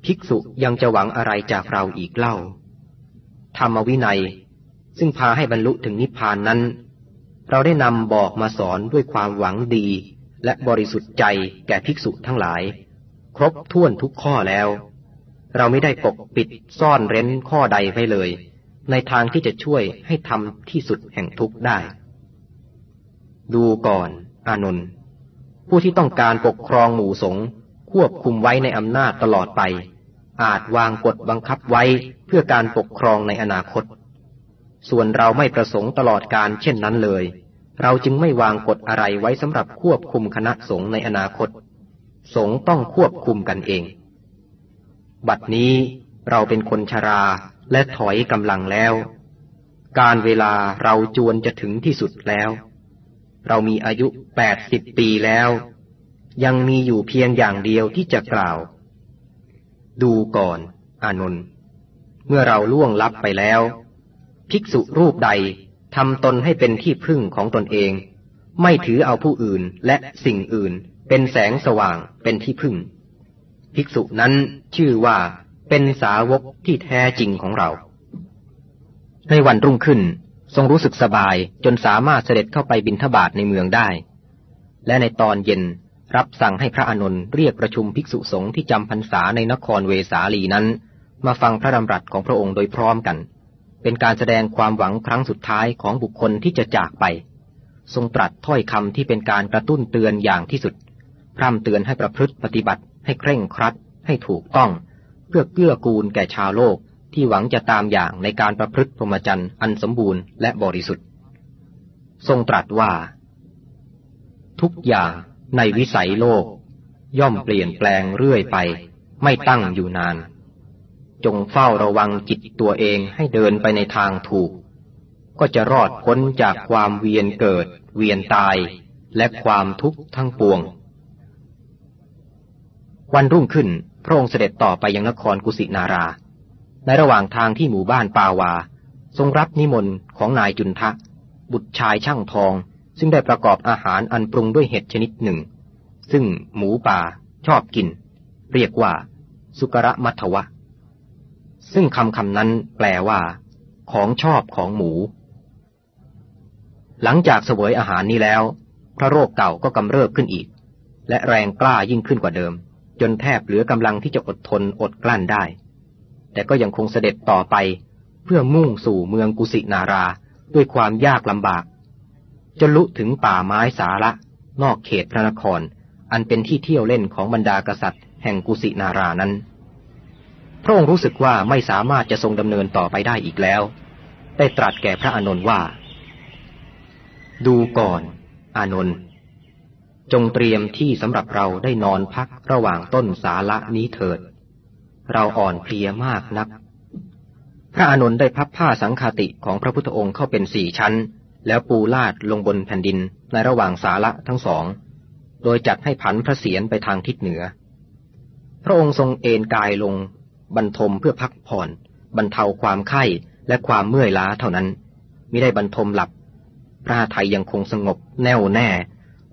ภิกษุยังจะหวังอะไรจากเราอีกเล่า ธรรมวินัย ซึ่งพาให้บรรลุถึงนิพพานนั้น เราได้นำบอกมาสอนด้วยความหวังดี และบริสุทธิ์ใจแก่ภิกษุทั้งหลาย ครบถ้วนทุกข้อแล้ว เราไม่ได้ปกปิดซ่อนเร้นข้อใดไว้เลย ในทางที่จะช่วยให้ทำที่สุดแห่งทุกได้ ดูก่อน อานนท์ ผู้ที่ต้องการปกครองหมู่สงฆ์ควบคุมไว้ในอำนาจตลอดไป อาจวางกฎบังคับไว้เพื่อการปกครองในอนาคต ส่วนเราไม่ประสงค์ตลอดการเช่นนั้นเลย เราจึงไม่วางกฎอะไรไว้สำหรับควบคุมคณะสงฆ์ในอนาคต สงฆ์ต้องควบคุมกันเอง บัดนี้เราเป็นคนชราและถอยกำลังแล้ว การเวลาเราจวนจะถึงที่สุดแล้ว เรามีอายุแปดสิบปีแล้ว ยังมีอยู่เพียงอย่างเดียวที่จะกล่าว ดูก่อน อานนท์เมื่อเราล่วงลับไปแล้ว ภิกษุรูปใดทำตนให้เป็นที่พึ่งของตนเอง ไม่ถือเอาผู้อื่นและสิ่งอื่น เป็นแสงสว่างเป็นที่พึ่ง ภิกษุนั้นชื่อว่าเป็นสาวกที่แท้จริงของเรา ในวันรุ่งขึ้น ทรงรู้สึกสบายจนสามารถเสด็จเข้าไปบินทบาทในเมืองได้ และในตอนเย็นรับสั่งให้พระอานนท์เรียกประชุมภิกษุสงฆ์ที่จำพรรษาในนครเวสาลีนั้น มาฟังพระดำรัสของพระองค์โดยพร้อมกัน เป็นการแสดงความหวังครั้งสุดท้ายของบุคคลที่จะจากไป ทรงตรัสถ้อยคำที่เป็นการกระตุ้นเตือนอย่างที่สุด พร่ำเตือนให้ประพฤติปฏิบัติ ให้เคร่งครัด ให้ถูกต้อง เพื่อเกื้อกูลแก่ชาวโลก ที่หวังจะตามอย่างในการประพฤติพรหมจรรย์อันสมบูรณ์และบริสุทธิ์ ทรงตรัสว่า ทุกอย่างในวิสัยโลก ย่อมเปลี่ยนแปลงเรื่อยไป ไม่ตั้งอยู่นาน จงเฝ้าระวังจิตตัวเองให้เดินไปในทางถูก ก็จะรอดพ้นจากความเวียนเกิด เวียนตายและความทุกข์ทั้งปวง วันรุ่งขึ้นพระองค์เสด็จต่อไปยังนครกุสินารา ในระหว่างทางที่หมู่บ้านปาวา ทรงรับนิมนต์ของนายจุนทะ บุตรชายช่างทอง ซึ่งได้ประกอบอาหารอันปรุงด้วยเห็ดชนิดหนึ่ง ซึ่งหมูป่าชอบกิน เรียกว่า สุกระมัทวะ ซึ่งคำคำนั้นแปลว่า ของชอบของหมู หลังจากเสวยอาหารนี้แล้ว พระโรคเก่าก็กำเริบขึ้นอีก และแรงกล้ายิ่งขึ้นกว่าเดิม จนแทบเหลือกำลังที่จะอดทนอดกลั้นได้ แต่ก็ยังคงเสด็จต่อไป เพื่อมุ่งสู่เมืองกุสินาราด้วยความยากลำบากจนลุถึงป่าไม้สาระ นอกเขตพระนคร อันเป็นที่เที่ยวเล่นของบรรดากษัตริย์ แห่งกุสินารานั้น พระองค์รู้สึกว่าไม่สามารถจะทรงดำเนินต่อไปได้อีกแล้ว ได้ตรัสแก่พระอานนท์ว่า ดูก่อน อานนท์จงเตรียมที่สำหรับเราได้นอนพักระหว่างต้นสาละนี้เถิด เราอ่อนเพลียมากนัก พระอานนท์ได้พับผ้าสังคาติของพระพุทธองค์เข้าเป็นสี่ชั้น แล้วปูลาดลงบนแผ่นดินในระหว่างสาละทั้งสอง โดยจัดให้ผันพระเศียรไปทางทิศเหนือ พระองค์ทรงเอนกายลง บรรทมเพื่อพักผ่อน บรรเทาความไข้และความเมื่อยล้าเท่านั้นมิได้บรรทมหลับ พระไทยยังคงสงบแน่วแน่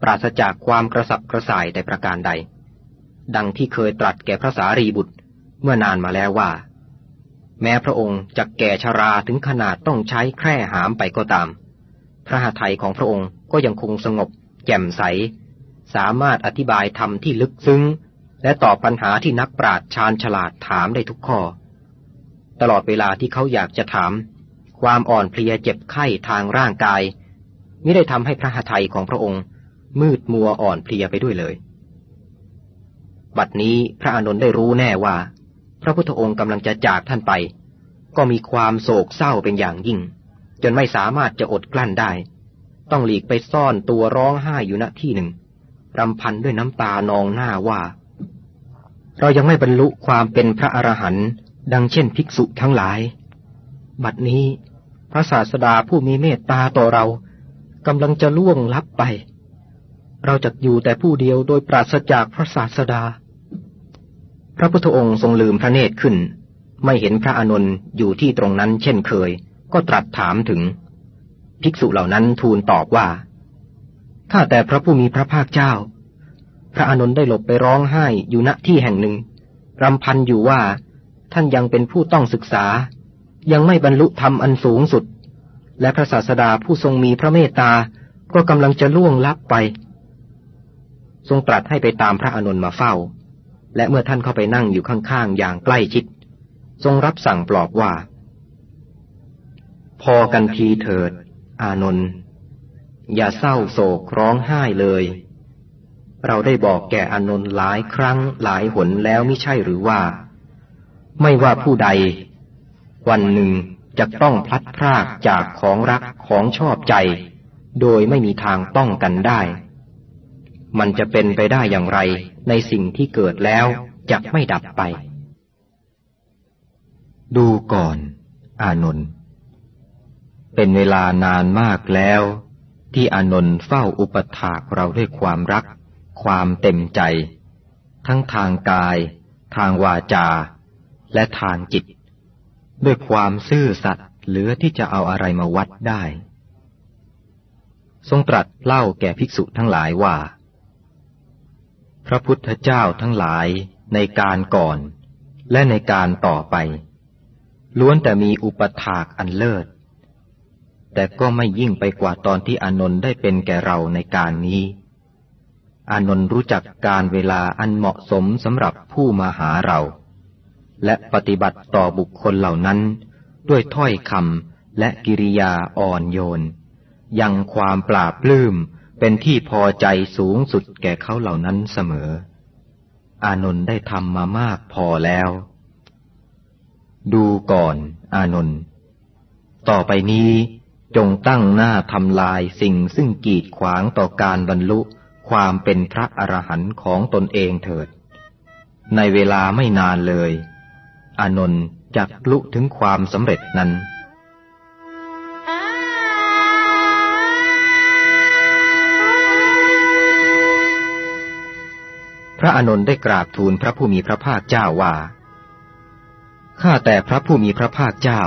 ปราศจากความกระสับกระส่ายแต่ประการใด ดังที่เคยตรัสแก่พระสารีบุตร เมื่อนานมาแล้วว่า แม้พระองค์จะแก่ชราถึงขนาดต้องใช้แคร่หามไปก็ตาม พระหทัยของพระองค์ก็ยังคงสงบ แจ่มใส สามารถอธิบายธรรมที่ลึกซึ้ง และตอบปัญหาที่นักปราชญ์ชาญฉลาดถามได้ทุกข้อ ตลอดเวลาที่เขาอยากจะถาม ความอ่อนเพลียเจ็บไข้ทางร่างกายไม่ได้ทำให้พระหทัยของพระองค์ มืดมัวอ่อนเพลียไปด้วยเลยบัดนี้พระอานนท์ได้รู้แน่ว่า พระพุทธองค์กำลังจะจากท่านไป ก็มีความโศกเศร้าเป็นอย่างยิ่ง จนไม่สามารถจะอดกลั้นได้ ต้องหลีกไปซ่อนตัวร้องไห้อยู่ณที่หนึ่งรำพันด้วยน้ำตานองหน้าว่า เรายังไม่บรรลุความเป็นพระอรหันต์ดังเช่นภิกษุทั้งหลาย บัดนี้พระศาสดาผู้มีเมตตาต่อเรากำลังจะล่วงลับไป เราจะอยู่แต่ผู้เดียวโดยปราศจากพระศาสดา พระพุทธองค์ทรงลืมพระเนตรขึ้น ไม่เห็นพระอานนท์อยู่ที่ตรงนั้นเช่นเคย ก็ตรัสถามถึง ภิกษุเหล่านั้นทูลตอบว่าถ้าแต่พระผู้มีพระภาคเจ้า พระอานนท์ได้หลบไปร้องไห้อยู่ณที่แห่งหนึ่ง รำพันอยู่ว่า ท่านยังเป็นผู้ต้องศึกษา ยังไม่บรรลุธรรมอันสูงสุด และพระศาสดาผู้ทรงมีพระเมตตา ก็กำลังจะล่วงลับไป ทรงตรัสให้ไปตามพระอานนท์มาเฝ้า และเมื่อท่านเข้าไปนั่งอยู่ข้างๆ อย่างใกล้ชิด ทรงรับสั่งปลอบว่า พอกันทีเถิด อานนท์อย่าเศร้าโศกร้องไห้เลย เราได้บอกแก่อนนท์หลายครั้งหลายหนแล้วไม่ใช่หรือว่า ไม่ว่าผู้ใด วันหนึ่งจะต้องพลัดพรากจากของรักของชอบใจ โดยไม่มีทางป้องกันได้ มันจะเป็นไปได้อย่างไร ในสิ่งที่เกิดแล้วจะไม่ดับไป ดูก่อน อานนท์เป็นเวลานานมากแล้ว ที่อานนท์เฝ้าอุปถากเราด้วยความรัก ความเต็มใจ ทั้งทางกาย ทางวาจา และทางจิต ด้วยความซื่อสัตย์เหลือที่จะเอาอะไรมาวัดได้ ทรงตรัสเล่าแก่ภิกษุทั้งหลายว่า พระพุทธเจ้าทั้งหลายในการก่อน และในการต่อไป ล้วนแต่มีอุปถากอันเลิศ แต่ก็ไม่ยิ่งไปกว่าตอนที่อนนท์ได้เป็นแก่เราในการนี้อนนท์รู้จักการเวลาอันเหมาะสมสำหรับผู้มาหาเรา และปฏิบัติต่อบุคคลเหล่านั้นด้วยถ้อยคำและกิริยาอ่อนโยน ยังความปราบลื้ม เป็นที่พอใจสูงสุดแก่เขาเหล่านั้นเสมอ อานนท์ได้ทำมามากพอแล้ว ดูก่อน อานนท์ต่อไปนี้จงตั้งหน้าทำลายสิ่งซึ่งกีดขวางต่อการบรรลุความเป็นพระอรหันต์ของตนเองเถิด ในเวลาไม่นานเลย อานนท์จักลุถึงความสำเร็จนั้น พระอานนท์ได้กราบทูลพระผู้มีพระภาคเจ้าว่า ข้าแต่พระผู้มีพระภาคเจ้า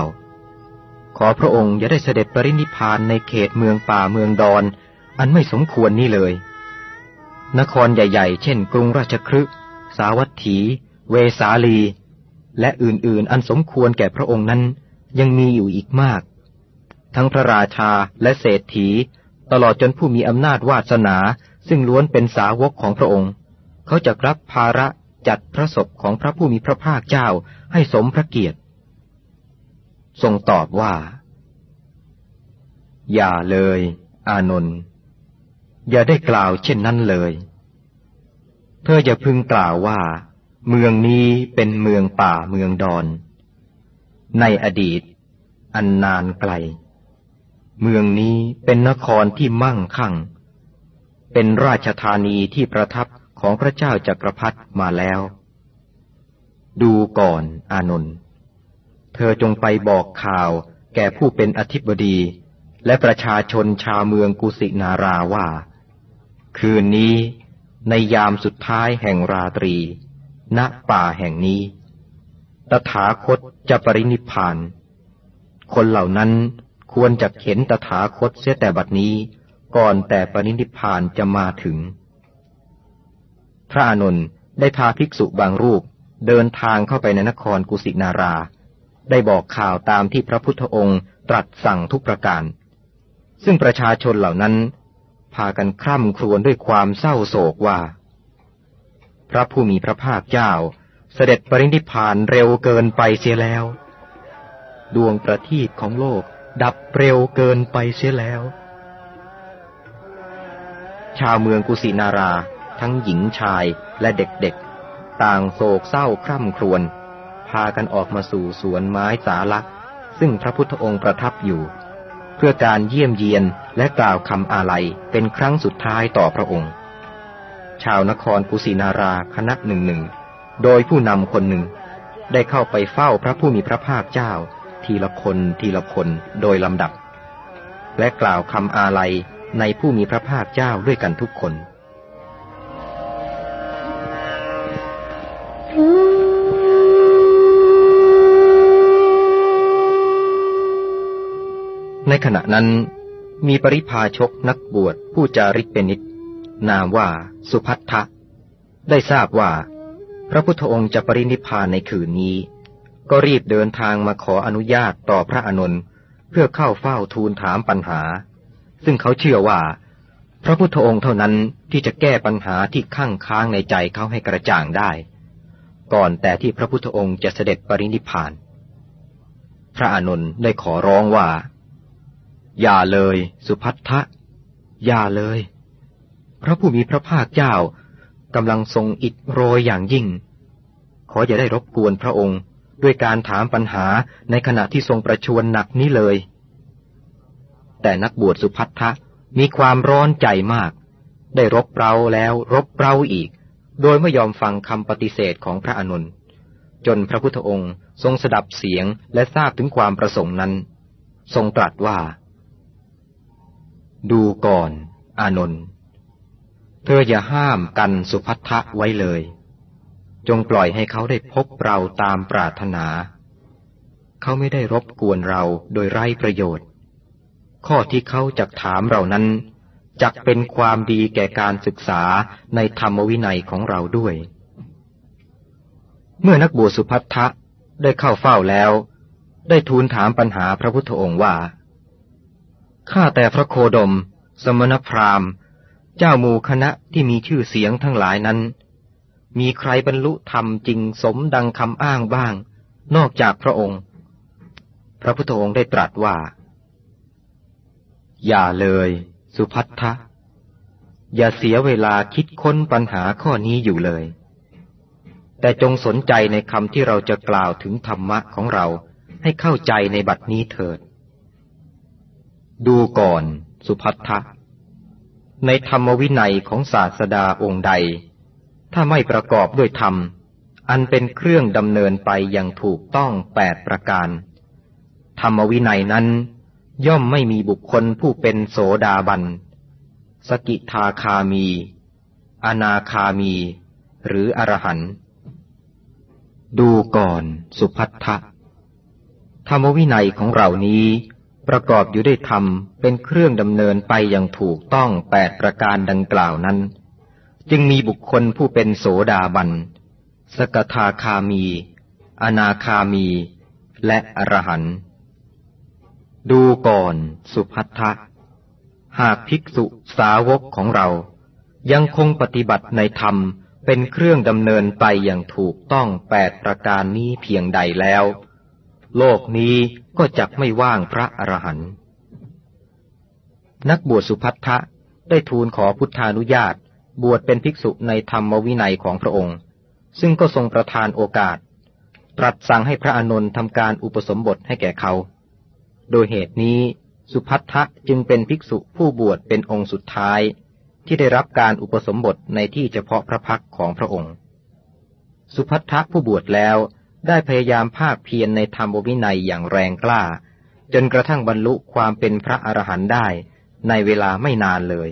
ขอพระองค์อย่าได้เสด็จปรินิพานในเขตเมืองป่าเมืองดอน อันไม่สมควรนี่เลย นครใหญ่ๆ เช่น กรุงราชครึสาวัตถี เวสาลี และอื่นๆ อันสมควรแก่พระองค์นั้นยังมีอยู่อีกมาก ทั้งพระราชาและเศรษฐี ตลอดจนผู้มีอำนาจวาสนาซึ่งล้วนเป็นสาวกของพระองค์ เขาจะรับภาระจัดพระศพของพระผู้มีพระภาคเจ้าให้สมพระเกียรติ ทรงตอบว่า อย่าเลย อานนท์อย่าได้กล่าวเช่นนั้นเลย เธออย่าพึงกล่าวว่า เมืองนี้เป็นเมืองป่าเมืองดอน ในอดีต อันนานไกล เมืองนี้เป็นนครที่มั่งคั่ง เป็นราชธานีที่ประทับ ของพระเจ้าจักรพรรดิมาแล้ว ดูก่อนอานนท์เธอจงไปบอกข่าวแก่ผู้เป็นอธิบดี และประชาชนชาวเมืองกุสินาราว่า คืนนี้ในยามสุดท้ายแห่งราตรี ณป่าแห่งนี้ ตถาคตจะปรินิพาน คนเหล่านั้นควรจะเห็นตถาคตเสียแต่บัดนี้ก่อนแต่ปรินิพานจะมาถึง พระอานนท์ได้พาภิกษุบางรูป เดินทางเข้าไปในนครกุสินารา ได้บอกข่าวตามที่พระพุทธองค์ตรัสสั่งทุกประการ ซึ่งประชาชนเหล่านั้น พากันคร่ำครวญด้วยความเศร้าโศกว่า พระผู้มีพระภาคเจ้า เสด็จปรินิพานเร็วเกินไปเสียแล้ว ดวงประทีปของโลกดับเร็วเกินไปเสียแล้ว ชาวเมืองกุสินารา ทั้งหญิงชายและเด็กๆ ต่างโศกเศร้าคร่ำครวญพากันออกมาสู่สวนไม้สาลักซึ่งพระพุทธองค์ประทับอยู่ เพื่อการเยี่ยมเยียนและกล่าวคำอาลัยเป็นครั้งสุดท้ายต่อพระองค์ ชาวนครกุสินาราคณะหนึ่งหนึ่งโดยผู้นำคนหนึ่ง ได้เข้าไปเฝ้าพระผู้มีพระภาคเจ้า ทีละคนทีละคนโดยลำดับ และกล่าวคำอาลัยในผู้มีพระภาคเจ้าด้วยกันทุกคน ในขณะนั้น มีปริพาชกนักบวชผู้จาริกเป็นนิดนามว่าสุพัทธะได้ทราบว่า พระพุทธองค์จะปรินิพานในคืนนี้ ก็รีบเดินทางมาขออนุญาตต่อพระอานนเพื่อเข้าเฝ้าทูลถามปัญหา ซึ่งเขาเชื่อว่า พระพุทธองค์เท่านั้นที่จะแก้ปัญหาที่ข้างค้างในใจเขาให้กระจ่างได้ ก่อนแต่ที่พระพุทธองค์จะเสด็จปรินิพาน พระอานนท์ได้ขอร้องว่า อย่าเลย สุพัทธะ อย่าเลย พระผู้มีพระภาคเจ้ากำลังทรงอิดโรยอย่างยิ่ง ขออย่าได้รบกวนพระองค์ด้วยการถามปัญหาในขณะที่ทรงประชวรหนักนี้เลย แต่นักบวชสุพัทธะมีความร้อนใจมาก ได้รบเร้าแล้วรบเร้าอีก โดยไม่ยอมฟังคำปฏิเสธของพระอนุนจนพระพุทธองค์ทรงสดับเสียงและทราบถึงความประสงค์นั้น ทรงตรัสว่า ดูก่อน อานนท์เธออย่าห้ามกันสุพัทธะไว้เลย จงปล่อยให้เขาได้พบเราตามปรารถนา เขาไม่ได้รบกวนเราโดยไร้ประโยชน์ ข้อที่เขาจะถามเรานั้น จักเป็นความดีแก่การศึกษาในธรรมวินัยของเราด้วย เมื่อนักบวชสุพัทธะได้เข้าเฝ้าแล้ว ได้ทูลถามปัญหาพระพุทธองค์ว่า ข้าแต่พระโคดม สมณพราหมณ์ เจ้าหมู่คณะที่มีชื่อเสียงทั้งหลายนั้น มีใครบรรลุธรรมจริงสมดังคำอ้างบ้าง นอกจากพระองค์ พระพุทธองค์ได้ตรัสว่า อย่าเลย สุพัทธะอย่าเสียเวลาคิดค้นปัญหาข้อนี้อยู่เลย แต่จงสนใจในคำที่เราจะกล่าวถึงธรรมะของเราให้เข้าใจในบัดนี้เถิด ดูก่อนสุพัทธะ ในธรรมวินัยของศาสดาองค์ใด ถ้าไม่ประกอบด้วยธรรม อันเป็นเครื่องดำเนินไปอย่างถูกต้องแปดประการ ธรรมวินัยนั้น ย่อมไม่มีบุคคลผู้เป็นโสดาบัน สกิทาคามี อนาคามี หรืออรหันต์ ดูก่อนสุพัทธะ ธรรมวินัยของเรานี้ ประกอบอยู่ด้วยธรรมเป็นเครื่องดำเนินไปอย่างถูกต้องแปดประการดังกล่าวนั้น จึงมีบุคคลผู้เป็นโสดาบัน สกทาคามี อนาคามี และอรหันต์ ดูก่อนสุพัทธะ หากภิกษุสาวกของเรา ยังคงปฏิบัติในธรรมเป็นเครื่องดำเนินไปอย่างถูกต้องแปดประการนี้เพียงใดแล้ว โลกนี้ก็จักไม่ว่างพระอรหันต์นักบวชสุพัทธะได้ทูลขอพุทธานุญาต บวชเป็นภิกษุในธรรมวินัยของพระองค์ ซึ่งก็ทรงประทานโอกาส ตรัสสั่งให้พระอานนท์ทำการอุปสมบทให้แก่เขา โดยเหตุนี้สุพัทธะจึงเป็นภิกษุผู้บวชเป็นองค์สุดท้าย ที่ได้รับการอุปสมบทในที่เฉพาะพระพักของพระองค์ สุพัทธะผู้บวชแล้วได้พยายามภาคเพียรในธรรมวินัยอย่างแรงกล้า จนกระทั่งบรรลุความเป็นพระอรหันต์ได้ในเวลาไม่นานเลย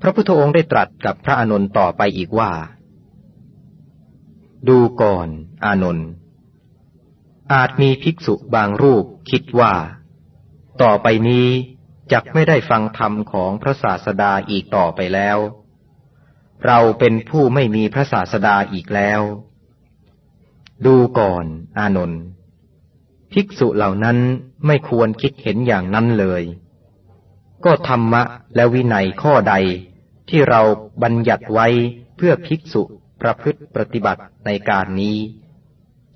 พระพุทธองค์ได้ตรัสกับพระอานนท์ต่อไปอีกว่า ดูก่อน อานนท์ อาจมีภิกษุบางรูปคิดว่า ต่อไปนี้จักไม่ได้ฟังธรรมของพระศาสดาอีกต่อไปแล้ว เราเป็นผู้ไม่มีพระศาสดาอีกแล้ว ดูก่อน อานนท์ภิกษุเหล่านั้นไม่ควรคิดเห็นอย่างนั้นเลย ก็ธรรมะและวินัยข้อใดที่เราบัญญัติไว้เพื่อภิกษุประพฤติปฏิบัติในการนี้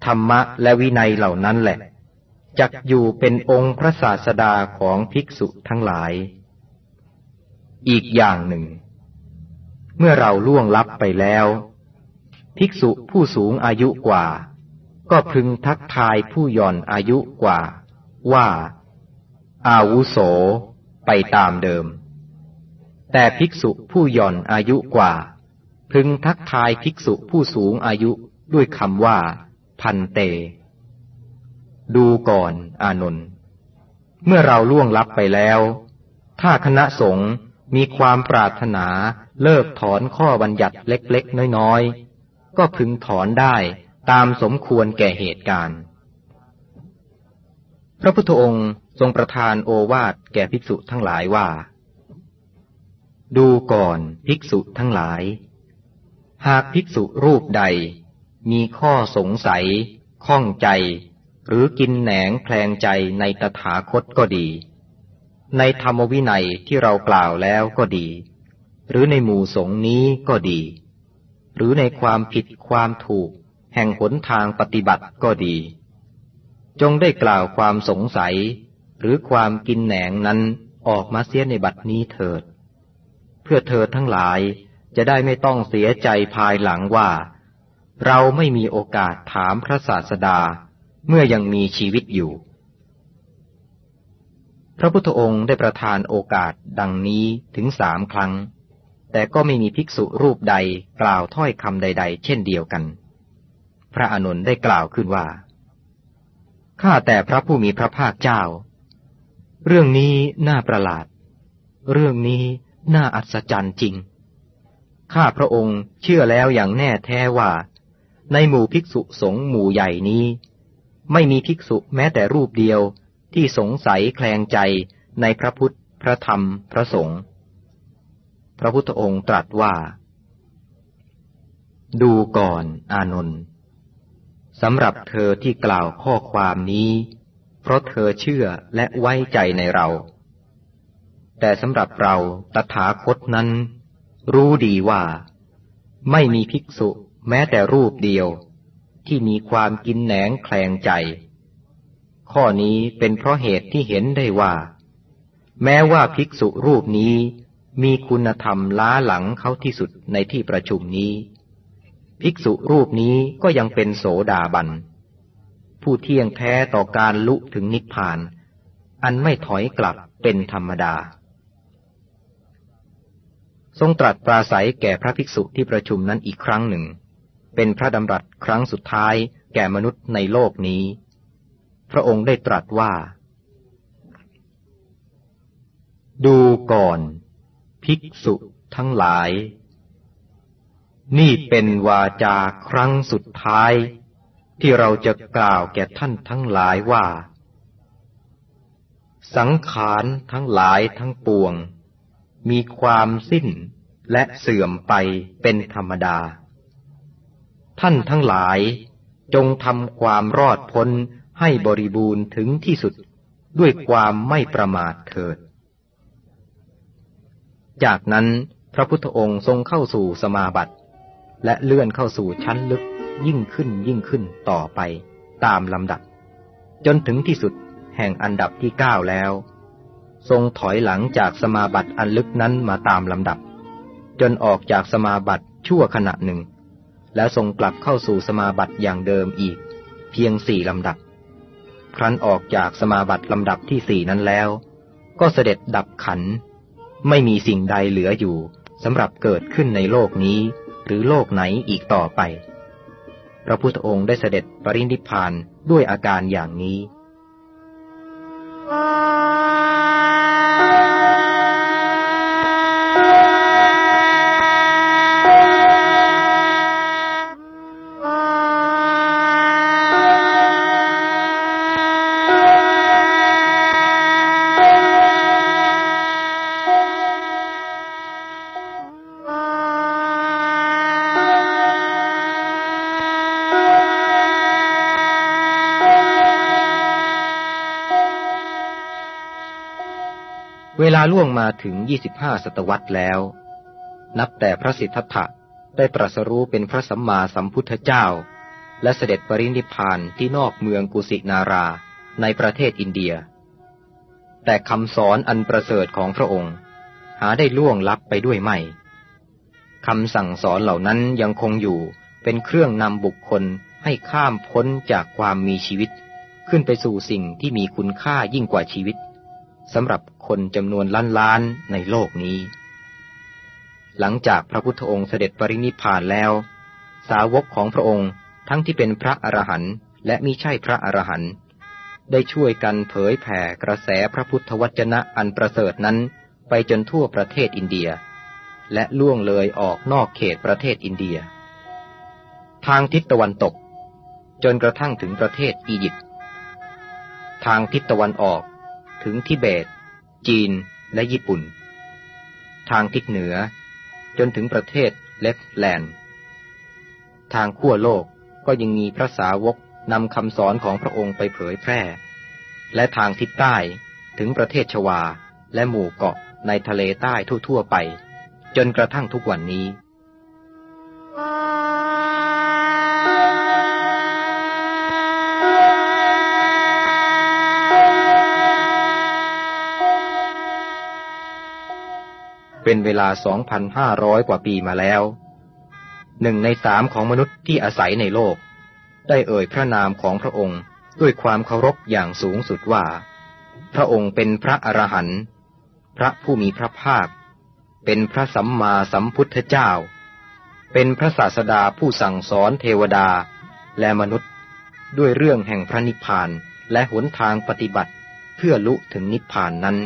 ธรรมะและวินัยเหล่านั้นแหละจักอยู่เป็นองค์พระศาสดาของภิกษุทั้งหลาย อีกอย่างหนึ่ง เมื่อเราล่วงลับไปแล้วภิกษุผู้สูงอายุกว่า ก็พึงทักทายผู้ย่อนอายุกว่า ว่า อาวุโส ไปตามเดิม แต่ภิกษุผู้หย่อนอายุกว่า พึงทักทายภิกษุผู้สูงอายุด้วยคำว่า พันเต ดูก่อนอานนท์เมื่อเราล่วงลับไปแล้ว ถ้าคณะสงฆ์มีความปรารถนาเลิกถอนข้อบัญญัติเล็กๆ น้อยๆ ก็พึงถอนได้ตามสมควรแก่เหตุการณ์ พระพุทธองค์ทรงประทานโอวาทแก่ภิกษุทั้งหลายว่า ดูก่อนภิกษุทั้งหลาย หากภิกษุรูปใด มีข้อสงสัย ข้องใจ หรือกินแหนงแคลงใจในตถาคตก็ดี ในธรรมวินัยที่เรากล่าวแล้วก็ดี หรือในหมู่สงนี้ก็ดี หรือในความผิดความถูก แห่งหนทางปฏิบัติก็ดี จงได้กล่าวความสงสัย หรือความกินแหนงนั้นออกมาเสียในบัดนี้เถิด เพื่อเธอทั้งหลายจะได้ไม่ต้องเสียใจภายหลังว่า เราไม่มีโอกาสถามพระศาสดาเมื่อยังมีชีวิตอยู่ พระพุทธองค์ได้ประทานโอกาสดังนี้ถึงสามครั้ง แต่ก็ไม่มีภิกษุรูปใดกล่าวถ้อยคำใด ๆ เช่นเดียวกัน พระอนุนได้กล่าวขึ้นว่า ข้าแต่พระผู้มีพระภาคเจ้า เรื่องนี้น่าประหลาด เรื่องนี้น่าอัศจรรย์จริงข้าพระองค์เชื่อแล้วอย่างแน่แท้ว่า ในหมู่ภิกษุสงฆ์หมู่ใหญ่นี้ ไม่มีภิกษุแม้แต่รูปเดียวที่สงสัยแคลงใจในพระพุทธ พระธรรม พระสงฆ์ พระพุทธองค์ตรัสว่า ดูก่อนอานนท์สำหรับเธอที่กล่าวข้อความนี้ เพราะเธอเชื่อและไว้ใจในเรา แต่สำหรับเราตถาคตนั้น รู้ดีว่า ไม่มีภิกษุ แม้แต่รูปเดียว ที่มีความกินแหนงแคลงใจ ข้อนี้เป็นเพราะเหตุที่เห็นได้ว่า แม้ว่าภิกษุรูปนี้มีคุณธรรมล้าหลังเขาที่สุดในที่ประชุมนี้ ภิกษุรูปนี้ก็ยังเป็นโสดาบัน ผู้เที่ยงแท้ต่อการลุถึงนิพพาน อันไม่ถอยกลับเป็นธรรมดา ทรงตรัสปราศัยแก่พระภิกษุที่ประชุมนั้นอีกครั้งหนึ่ง เป็นพระดำรัสครั้งสุดท้ายแก่มนุษย์ในโลกนี้ พระองค์ได้ตรัสว่า ดูก่อน ภิกษุทั้งหลาย นี่เป็นวาจาครั้งสุดท้าย ที่เราจะกล่าวแก่ท่านทั้งหลายว่า สังขารทั้งหลายทั้งปวง มีความสิ้นและเสื่อมไปเป็นธรรมดา ท่านทั้งหลายจงทำความรอดพ้นให้บริบูรณ์ถึงที่สุดด้วยความไม่ประมาทเถิด จากนั้นพระพุทธองค์ทรงเข้าสู่สมาบัติ และเลื่อนเข้าสู่ชั้นลึกยิ่งขึ้นยิ่งขึ้นต่อไปตามลำดับ จนถึงที่สุดแห่งอันดับที่เก้าแล้ว ทรงถอยหลังจากสมาบัติอันลึกนั้นมาตามลำดับ จนออกจากสมาบัติชั่วขณะหนึ่ง แล้วทรงกลับเข้าสู่สมาบัติอย่างเดิมอีก เพียงสี่ลำดับ ครั้นออกจากสมาบัติลำดับที่สี่นั้นแล้ว ก็เสด็จดับขัน ไม่มีสิ่งใดเหลืออยู่สำหรับเกิดขึ้นในโลกนี้ หรือโลกไหนอีกต่อไป พระพุทธองค์ได้เสด็จปรินิพพานด้วยอาการอย่างนี้ ล่วงมาถึง25ศตวรรษแล้ว นับแต่พระสิทธัตถะได้ตรัสรู้เป็นพระสัมมาสัมพุทธเจ้า และเสด็จปรินิพพานที่นอกเมืองกุสินาราในประเทศอินเดีย แต่คำสอนอันประเสริฐของพระองค์ หาได้ล่วงลับไปด้วยไม่คำสั่งสอนเหล่านั้นยังคงอยู่เป็นเครื่องนำบุคคลให้ข้ามพ้นจากความมีชีวิต ขึ้นไปสู่สิ่งที่มีคุณค่ายิ่งกว่าชีวิต สำหรับคนจำนวนล้านล้านในโลกนี้ หลังจากพระพุทธองค์เสด็จปรินิพพานแล้ว สาวกของพระองค์ทั้งที่เป็นพระอรหันต์และมิใช่พระอรหันต์ได้ช่วยกันเผยแผ่กระแสพระพุทธวจนะอันประเสริฐนั้นไปจนทั่วประเทศอินเดีย และล่วงเลยออกนอกเขตประเทศอินเดีย ทางทิศตะวันตก จนกระทั่งถึงประเทศอียิปต์ทางทิศตะวันออก ถึงทิเบต จีน และญี่ปุ่น ทางทิศเหนือ จนถึงประเทศเลฟแลนด์ ทางขั้วโลกก็ยังมีพระสาวกนำคำสอนของพระองค์ไปเผยแพร่ และทางทิศใต้ถึงประเทศชวา และหมู่เกาะในทะเลใต้ทั่วๆไป จนกระทั่งทุกวันนี้ เป็นเวลา 2,500 กว่าปีมาแล้ว หนึ่งในสามของมนุษย์ที่อาศัยในโลก ได้เอ่ยพระนามของพระองค์ด้วยความเคารพอย่างสูงสุดว่า พระองค์เป็นพระอรหันต์พระผู้มีพระภาค เป็นพระสัมมาสัมพุทธเจ้า เป็นพระศาสดาผู้สั่งสอนเทวดาและมนุษย์ ด้วยเรื่องแห่งพระนิพพานและหนทางปฏิบัติเพื่อลุถึงนิพพานนั้น